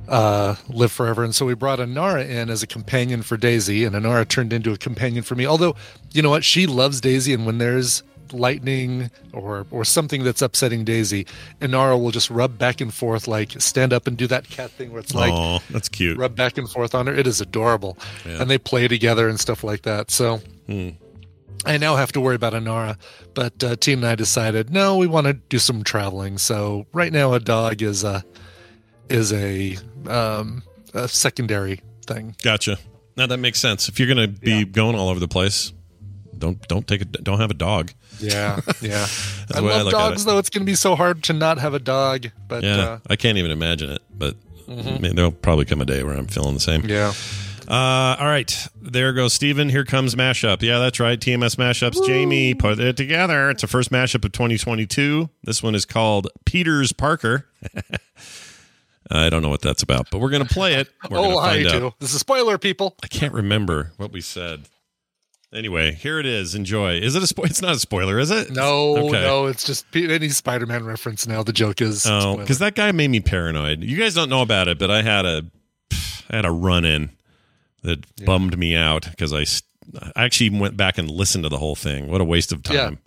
uh, live forever, and so we brought Inara in as a companion for Daisy, and Inara turned into a companion for me. Although, you know what, she loves Daisy, and when there's lightning or or something that's upsetting Daisy, Inara will just rub back and forth, like stand up and do that cat thing where it's like Aw, that's cute. rub back and forth on her. It is adorable, Yeah. and they play together and stuff like that. So. Hmm. I now have to worry about Inara, but uh, Team and I decided no, we want to do some traveling. So right now, a dog is a is a, um, a secondary thing. Gotcha. Now that makes sense. If you're gonna be going all over the place, don't don't take a don't have a dog. Yeah, yeah. That's I the way I love dogs, it. though. It's going to be so hard to not have a dog. But yeah, uh, I can't even imagine it. But Mhm. I mean, there'll probably come a day where I'm feeling the same. Yeah. Uh, all right, there goes Stephen. Here comes mashup. Yeah, that's right. TMS mashups. Jamie put it together. It's the first mashup of 2022. This one is called Peters Parker. I don't know what that's about, but we're gonna play it. We're oh, I find out. do. This is a spoiler, people. I can't remember what we said. Anyway, here it is. Enjoy. Is it a spoiler? It's not a spoiler, is it? No, Okay. no, it's just any Spider-Man reference now. The joke is Oh, because that guy made me paranoid. You guys don't know about it, but I had a, I had a run in that bummed me out because I I actually went back and listened to the whole thing. What a waste of time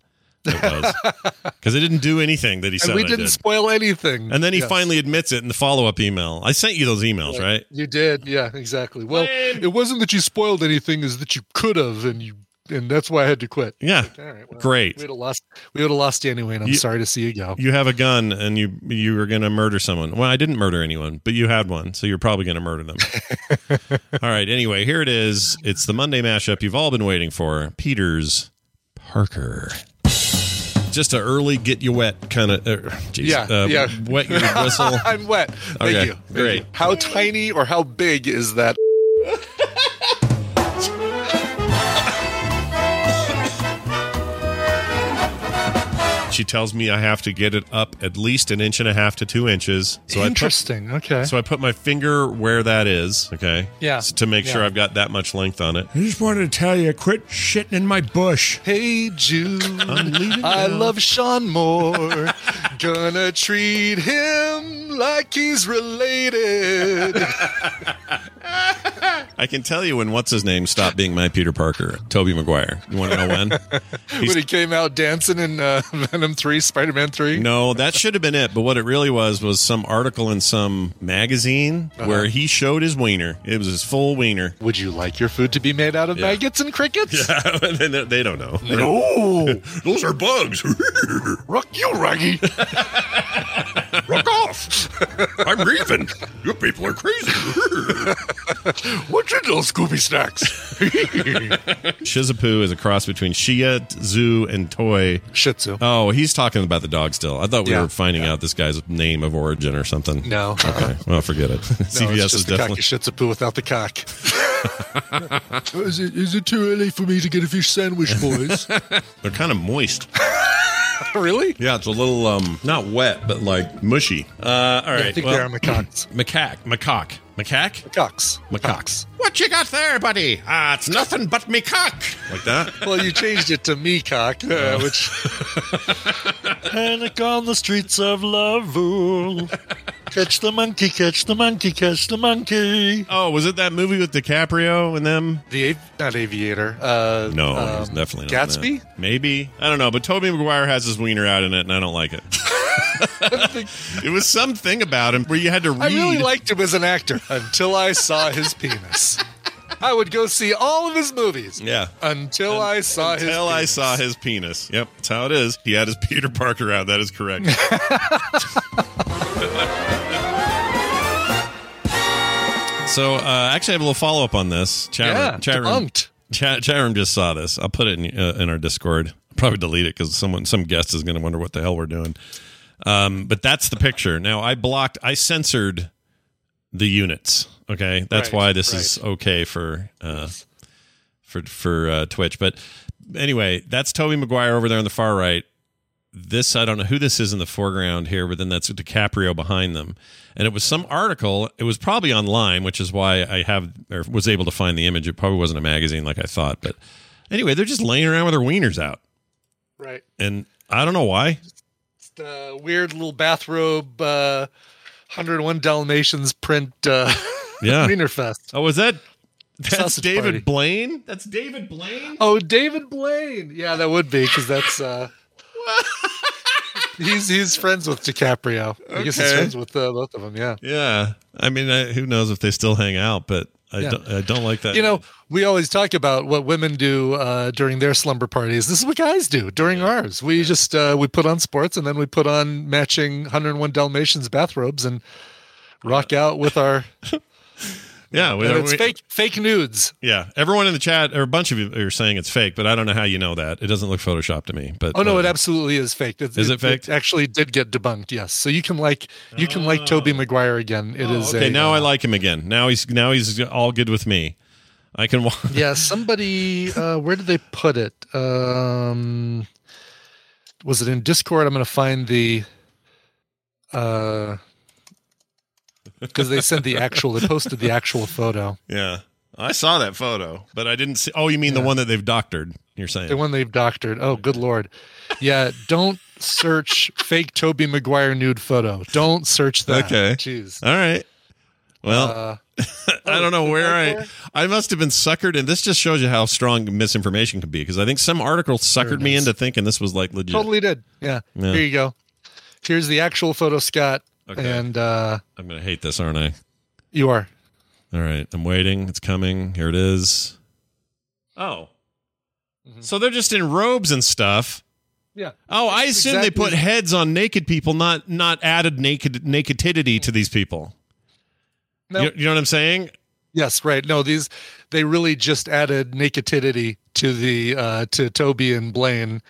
it was because it didn't do anything that he said. and we didn't did. spoil anything. And then he Yes. finally admits it in the follow up email. I sent you those emails, right? You did, yeah, exactly. Well, it wasn't that you spoiled anything; is that you could have, and you, and that's why I had to quit. Yeah. Like, all right, well, Great. We would have lost. We would have lost you anyway, and I'm You- sorry to see you go. You have a gun and you you were going to murder someone. Well, I didn't murder anyone, but you had one, so you're probably going to murder them. all right. Anyway, here it is. It's the Monday mashup you've all been waiting for. Peters Parker. Just a early get you wet kind of. Uh, geez, yeah, uh, yeah. Wet your whistle. I'm wet. Thank Okay, you. Thank great. you. How tiny or how big is that? She tells me I have to get it up at least an inch and a half to two inches. So I put, Interesting. okay. so I put my finger where that is. Okay. Yeah. s- To make sure I've got that much length on it. I just wanted to tell you, quit shitting in my bush. Hey Jude, leaving I now. love Sean Moore. Gonna treat him like he's related. I can tell you when what's his name stopped being my Peter Parker, Tobey Maguire. You want to know when? when he came out dancing in uh, Venom Three, Spider Man Three. No, that should have been it. But what it really was was some article in some magazine Uh-huh. where he showed his wiener. It was his full wiener. Would you like your food to be made out of Yeah. maggots and crickets? Yeah, they they don't know. No. those are bugs. Rock you, Raggy. Rock off. I'm leaving. You people are crazy. What's in those Scooby snacks? Shizapu is a cross between Shia, Zoo, and Toy. Shih Tzu. Oh, he's talking about the dog still. I thought we Yeah. were finding out this guy's name of origin or something. No. Okay. Uh-uh. Well, forget it. No, CVS it's is just the definitely. cocky Shih Tzu without the cock. is, it, is it too early for me to get a fish sandwich, boys? They're kind of moist. really? Yeah, it's a little um not wet, but like mushy. Uh, all right. I think well, they are macaques. Macaque, macaque, macaque, Macaques. macaques. What you got there, buddy? Ah, it's nothing but me cock. Like that. Well, you changed it to me cock, uh, which. Panic on the streets of Lavul. Catch the monkey, catch the monkey, catch the monkey. Oh, was it that movie with DiCaprio and them? The av- not aviator. Uh, No, um, it was definitely not Gatsby. that. Maybe I don't know, but Tobey Maguire has his wiener out in it, and I don't like it. it was something about him where you had to read. I really liked him as an actor until I saw his penis. I would go see all of his movies. Yeah. Until I saw his. Until I penis. saw his penis. Yep, that's how it is. He had his Peter Parker out. That is correct. so, uh, actually, I have a little follow up on this. Chat Yeah, room, chat room, chat, chat room just saw this. I'll put it in, uh, in our Discord. I'll probably delete it because someone, some guest is going to wonder what the hell we're doing. Um, but that's the picture. Now, I blocked, I censored the units. Okay, that's Right, why this is okay for uh, for for uh, Twitch. But anyway, that's Tobey Maguire over there on the far right. This I don't know who this is in the foreground here, but then that's DiCaprio behind them. And it was some article. It was probably online, which is why I have or was able to find the image. It probably wasn't a magazine like I thought. But anyway, they're just laying around with their wieners out, Right. and I don't know why. just uh, weird little bathrobe, uh, 101 Dalmatians print. Uh, Yeah. Wienerfest. Oh, was that? That's Sausage David party. Blaine. That's David Blaine. Oh, David Blaine. Yeah, that would be because that's. Uh, he's he's friends with DiCaprio. I guess he's friends with uh, both of them. Yeah. Yeah. I mean, I, who knows if they still hang out? But I Yeah. don't. I don't like that. You know, we always talk about what women do uh, during their slumber parties. This is what guys do during ours. We just uh, we put on sports and then we put on matching 101 Dalmatians bathrobes and rock out with our. Yeah, we- and it's we- fake fake nudes. Yeah, everyone in the chat, or a bunch of you are saying it's fake, but I don't know how you know that. It doesn't look photoshopped to me. But Oh no, uh, it absolutely is fake. It, Is it fake? actually did get debunked. Yes, so you can like you can like Tobey Maguire again. It is Oh. okay. a, now uh, I like him again. Now he's now he's all good with me. I can. wa- yeah, somebody. Uh, where did they put it? Um, was it in Discord? I'm going to find the. Uh, because they sent the actual. They posted the actual photo. Yeah, I saw that photo, but I didn't see. Oh, you mean the one that they've doctored? You're saying The one they've doctored. Oh, good lord! Yeah, don't search fake Tobey Maguire nude photo. Don't search that. Okay. Jeez. All right. Well, Uh, I don't know where I I must have been suckered, and this just shows you how strong misinformation can be. Because I think some article suckered me into thinking this was like legit. Totally did. Yeah. Yeah. Here you go. Here's the actual photo, Scott. Okay. And uh, I'm gonna hate this, aren't I? you are. All right, I'm waiting. It's coming. Here it is. Oh, so they're just in robes and stuff. Yeah. Oh, I assume they put heads on naked people, not not added naked nakedity to these people. No. You, you know what I'm saying? Yes, right. No, these they really just added nakedity to the uh to Tobey and Blaine.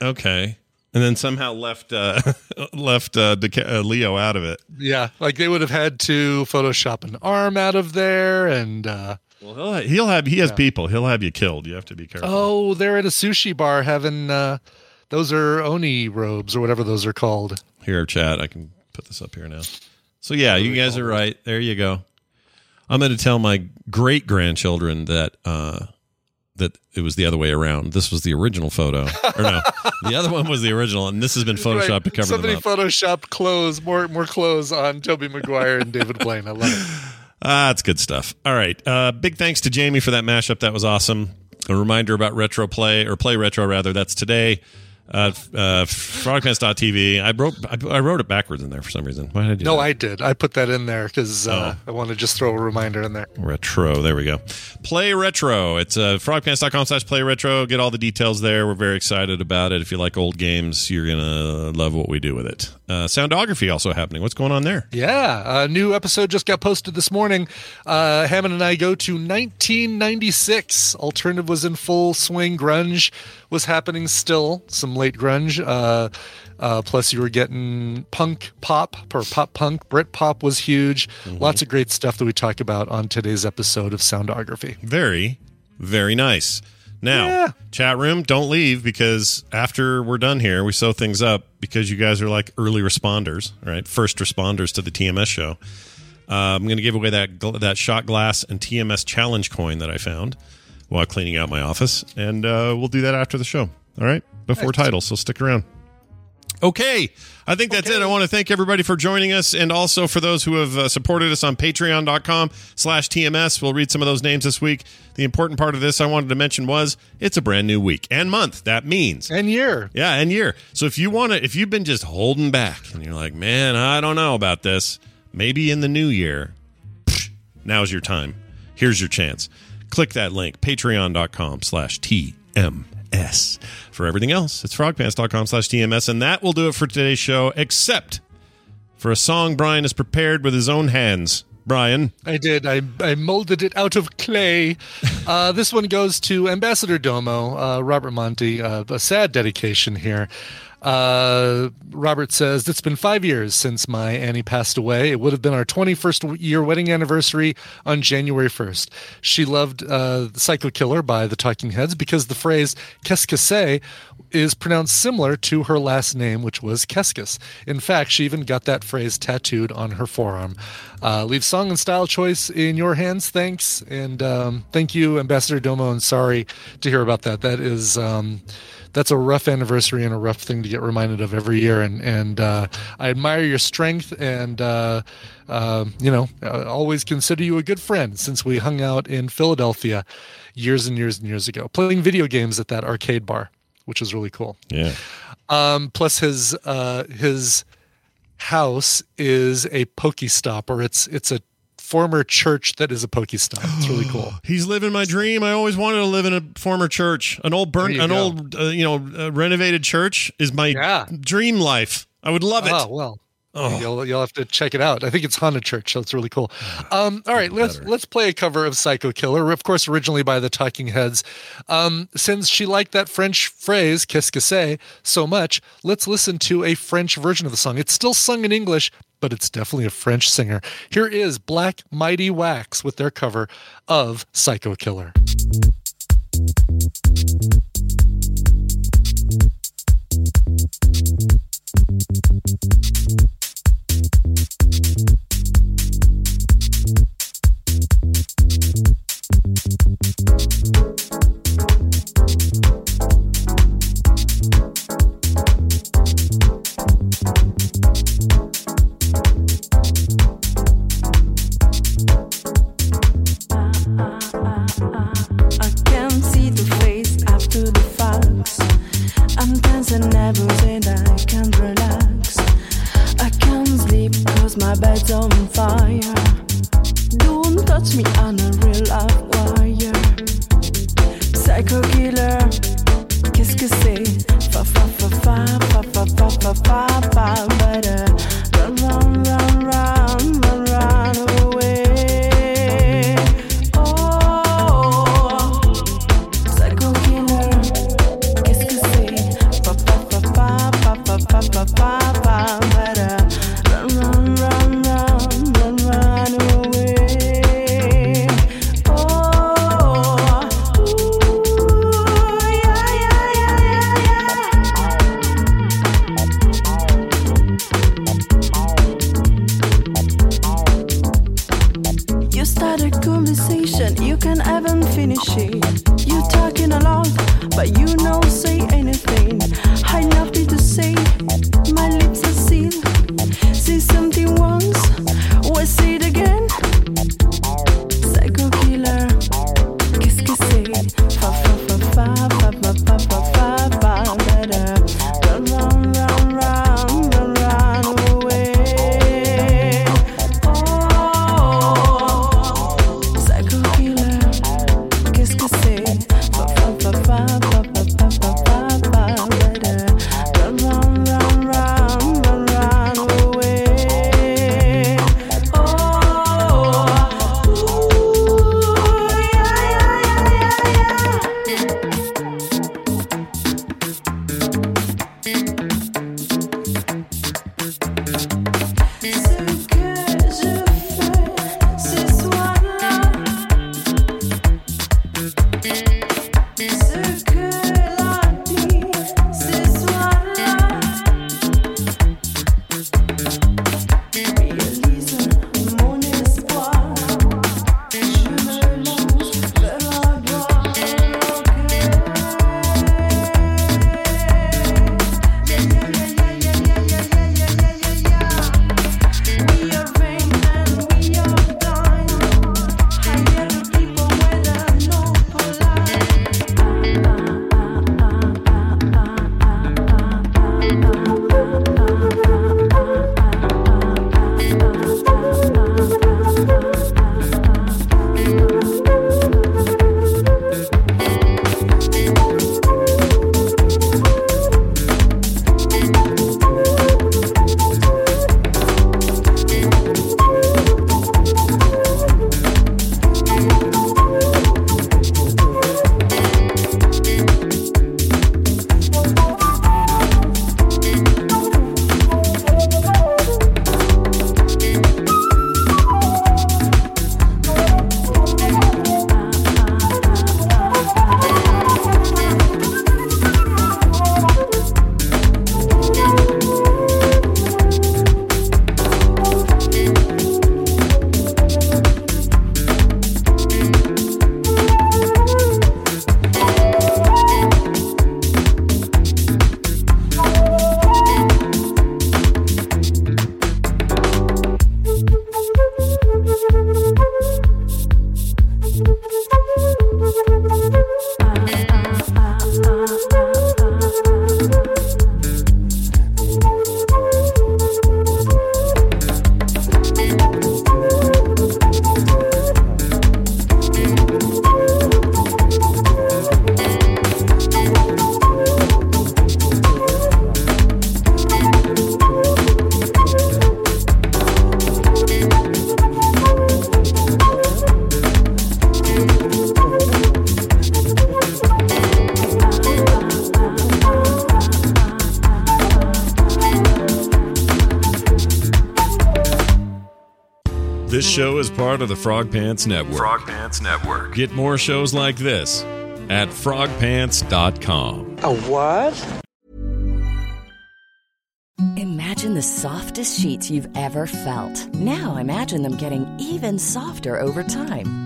Okay, and then somehow left uh, left uh, Deca- uh, Leo out of it. Yeah, like they would have had to Photoshop an arm out of there, and uh Well, he'll he'll have he has Yeah. people. He'll have you killed. You have to be careful. oh, they're at a sushi bar having uh those are oni robes or whatever those are called. Here, chat. I can put this up here now. So yeah, you guys are right. There you go. I'm going to tell my great grandchildren that uh, that it was the other way around. This was the original photo, or no, the other one was the original, and this has been photoshopped Right. to cover Somebody photoshopped clothes, more more clothes on Tobey Maguire and David Blaine. I love it. Ah, that's good stuff. All right. Uh, big thanks to Jamie for that mashup. That was awesome. A reminder about retro play or play retro rather. That's today. Uh, uh, frogpants.tv. I wrote I, I wrote it backwards in there for some reason. Why did I do No, that? I did. I put that in there because uh, Oh. I want to just throw a reminder in there. Retro. There we go. Play Retro. It's uh, frogpants.com slash play retro. Get all the details there. We're very excited about it. If you like old games, you're going to love what we do with it. Uh, soundography also happening. What's going on there? Yeah, a new episode just got posted this morning. Uh, Hammond and I go to 1996. Alternative was in full swing. Grunge was happening still. Some late grunge. Uh, uh, plus, you were getting punk pop or pop punk. Brit pop was huge. Lots of great stuff that we talk about on today's episode of Soundography. Very, very nice. Now, chat room, don't leave because after we're done here, we sew things up because you guys are like early responders, right? First responders to the TMS show. Uh, I'm going to give away that gl- that shot glass and TMS challenge coin that I found while cleaning out my office, and uh, we'll do that after the show. All right, before titles. So stick around. Okay, I think that's it. I want to thank everybody for joining us, and also for those who have uh, supported us on patreon.com slash TMS. We'll read some of those names this week. The important part of this I wanted to mention was it's a brand new week and month. That means and year. Yeah, and year. So if you want to, if you've been just holding back and you're like, man, I don't know about this, maybe in the new year, psh, now's your time. Here's your chance. Click that link, patreon.com slash TMS. For everything else, it's frogpants.com slash TMS. And that will do it for today's show, except for a song Brian has prepared with his own hands. Brian. I did. I, I molded it out of clay. Uh, this one goes to Ambassador Domo, uh, Robert Monty. Uh, a sad dedication here. Uh, Robert says, It's been five years since my Annie passed away. It would have been our 21st year wedding anniversary on January 1st. She loved uh, Psycho Killer by the Talking Heads because the phrase c'est is pronounced similar to her last name, which was Keskis. In fact, she even got that phrase tattooed on her forearm. Uh, leave song and style choice in your hands. Thanks. And um, thank you, Ambassador Domo. And sorry to hear about that. That is. Um, that's a rough anniversary and a rough thing to get reminded of every year. And and uh, I admire your strength and uh, uh, you know I always consider you a good friend since we hung out in Philadelphia years and years and years ago playing video games at that arcade bar, which was really cool. Yeah. Um, plus his uh, his house is a Pokestop, or it's it's a former church that is a Pokestop. It's really cool. He's living my dream. I always wanted to live in a former church. An old burnt, an go. old, uh, you know, uh, renovated church is my dream life. I would love it. Oh well. Oh. You'll you'll have to check it out. I think it's Haunted Church, so it's really cool. Um, all right, let's let's play a cover of Psycho Killer, of course, originally by the Talking Heads. Um, since she liked that French phrase "qu'est-ce que c'est" so much, let's listen to a French version of the song. It's still sung in English, but it's definitely a French singer. Here is Black Mighty Wax with their cover of Psycho Killer. I I can't relax. I can't sleep cause my bed's on fire. Don't touch me on a real wire. Psycho killer? Fa fa fa fa fa fa fa fa fa fa. Better run, run, run, part of the Frog Pants Network. Frog Pants Network. Get more shows like this at frogpants.com. A what? Imagine the softest sheets you've ever felt. Now imagine them getting even softer over time.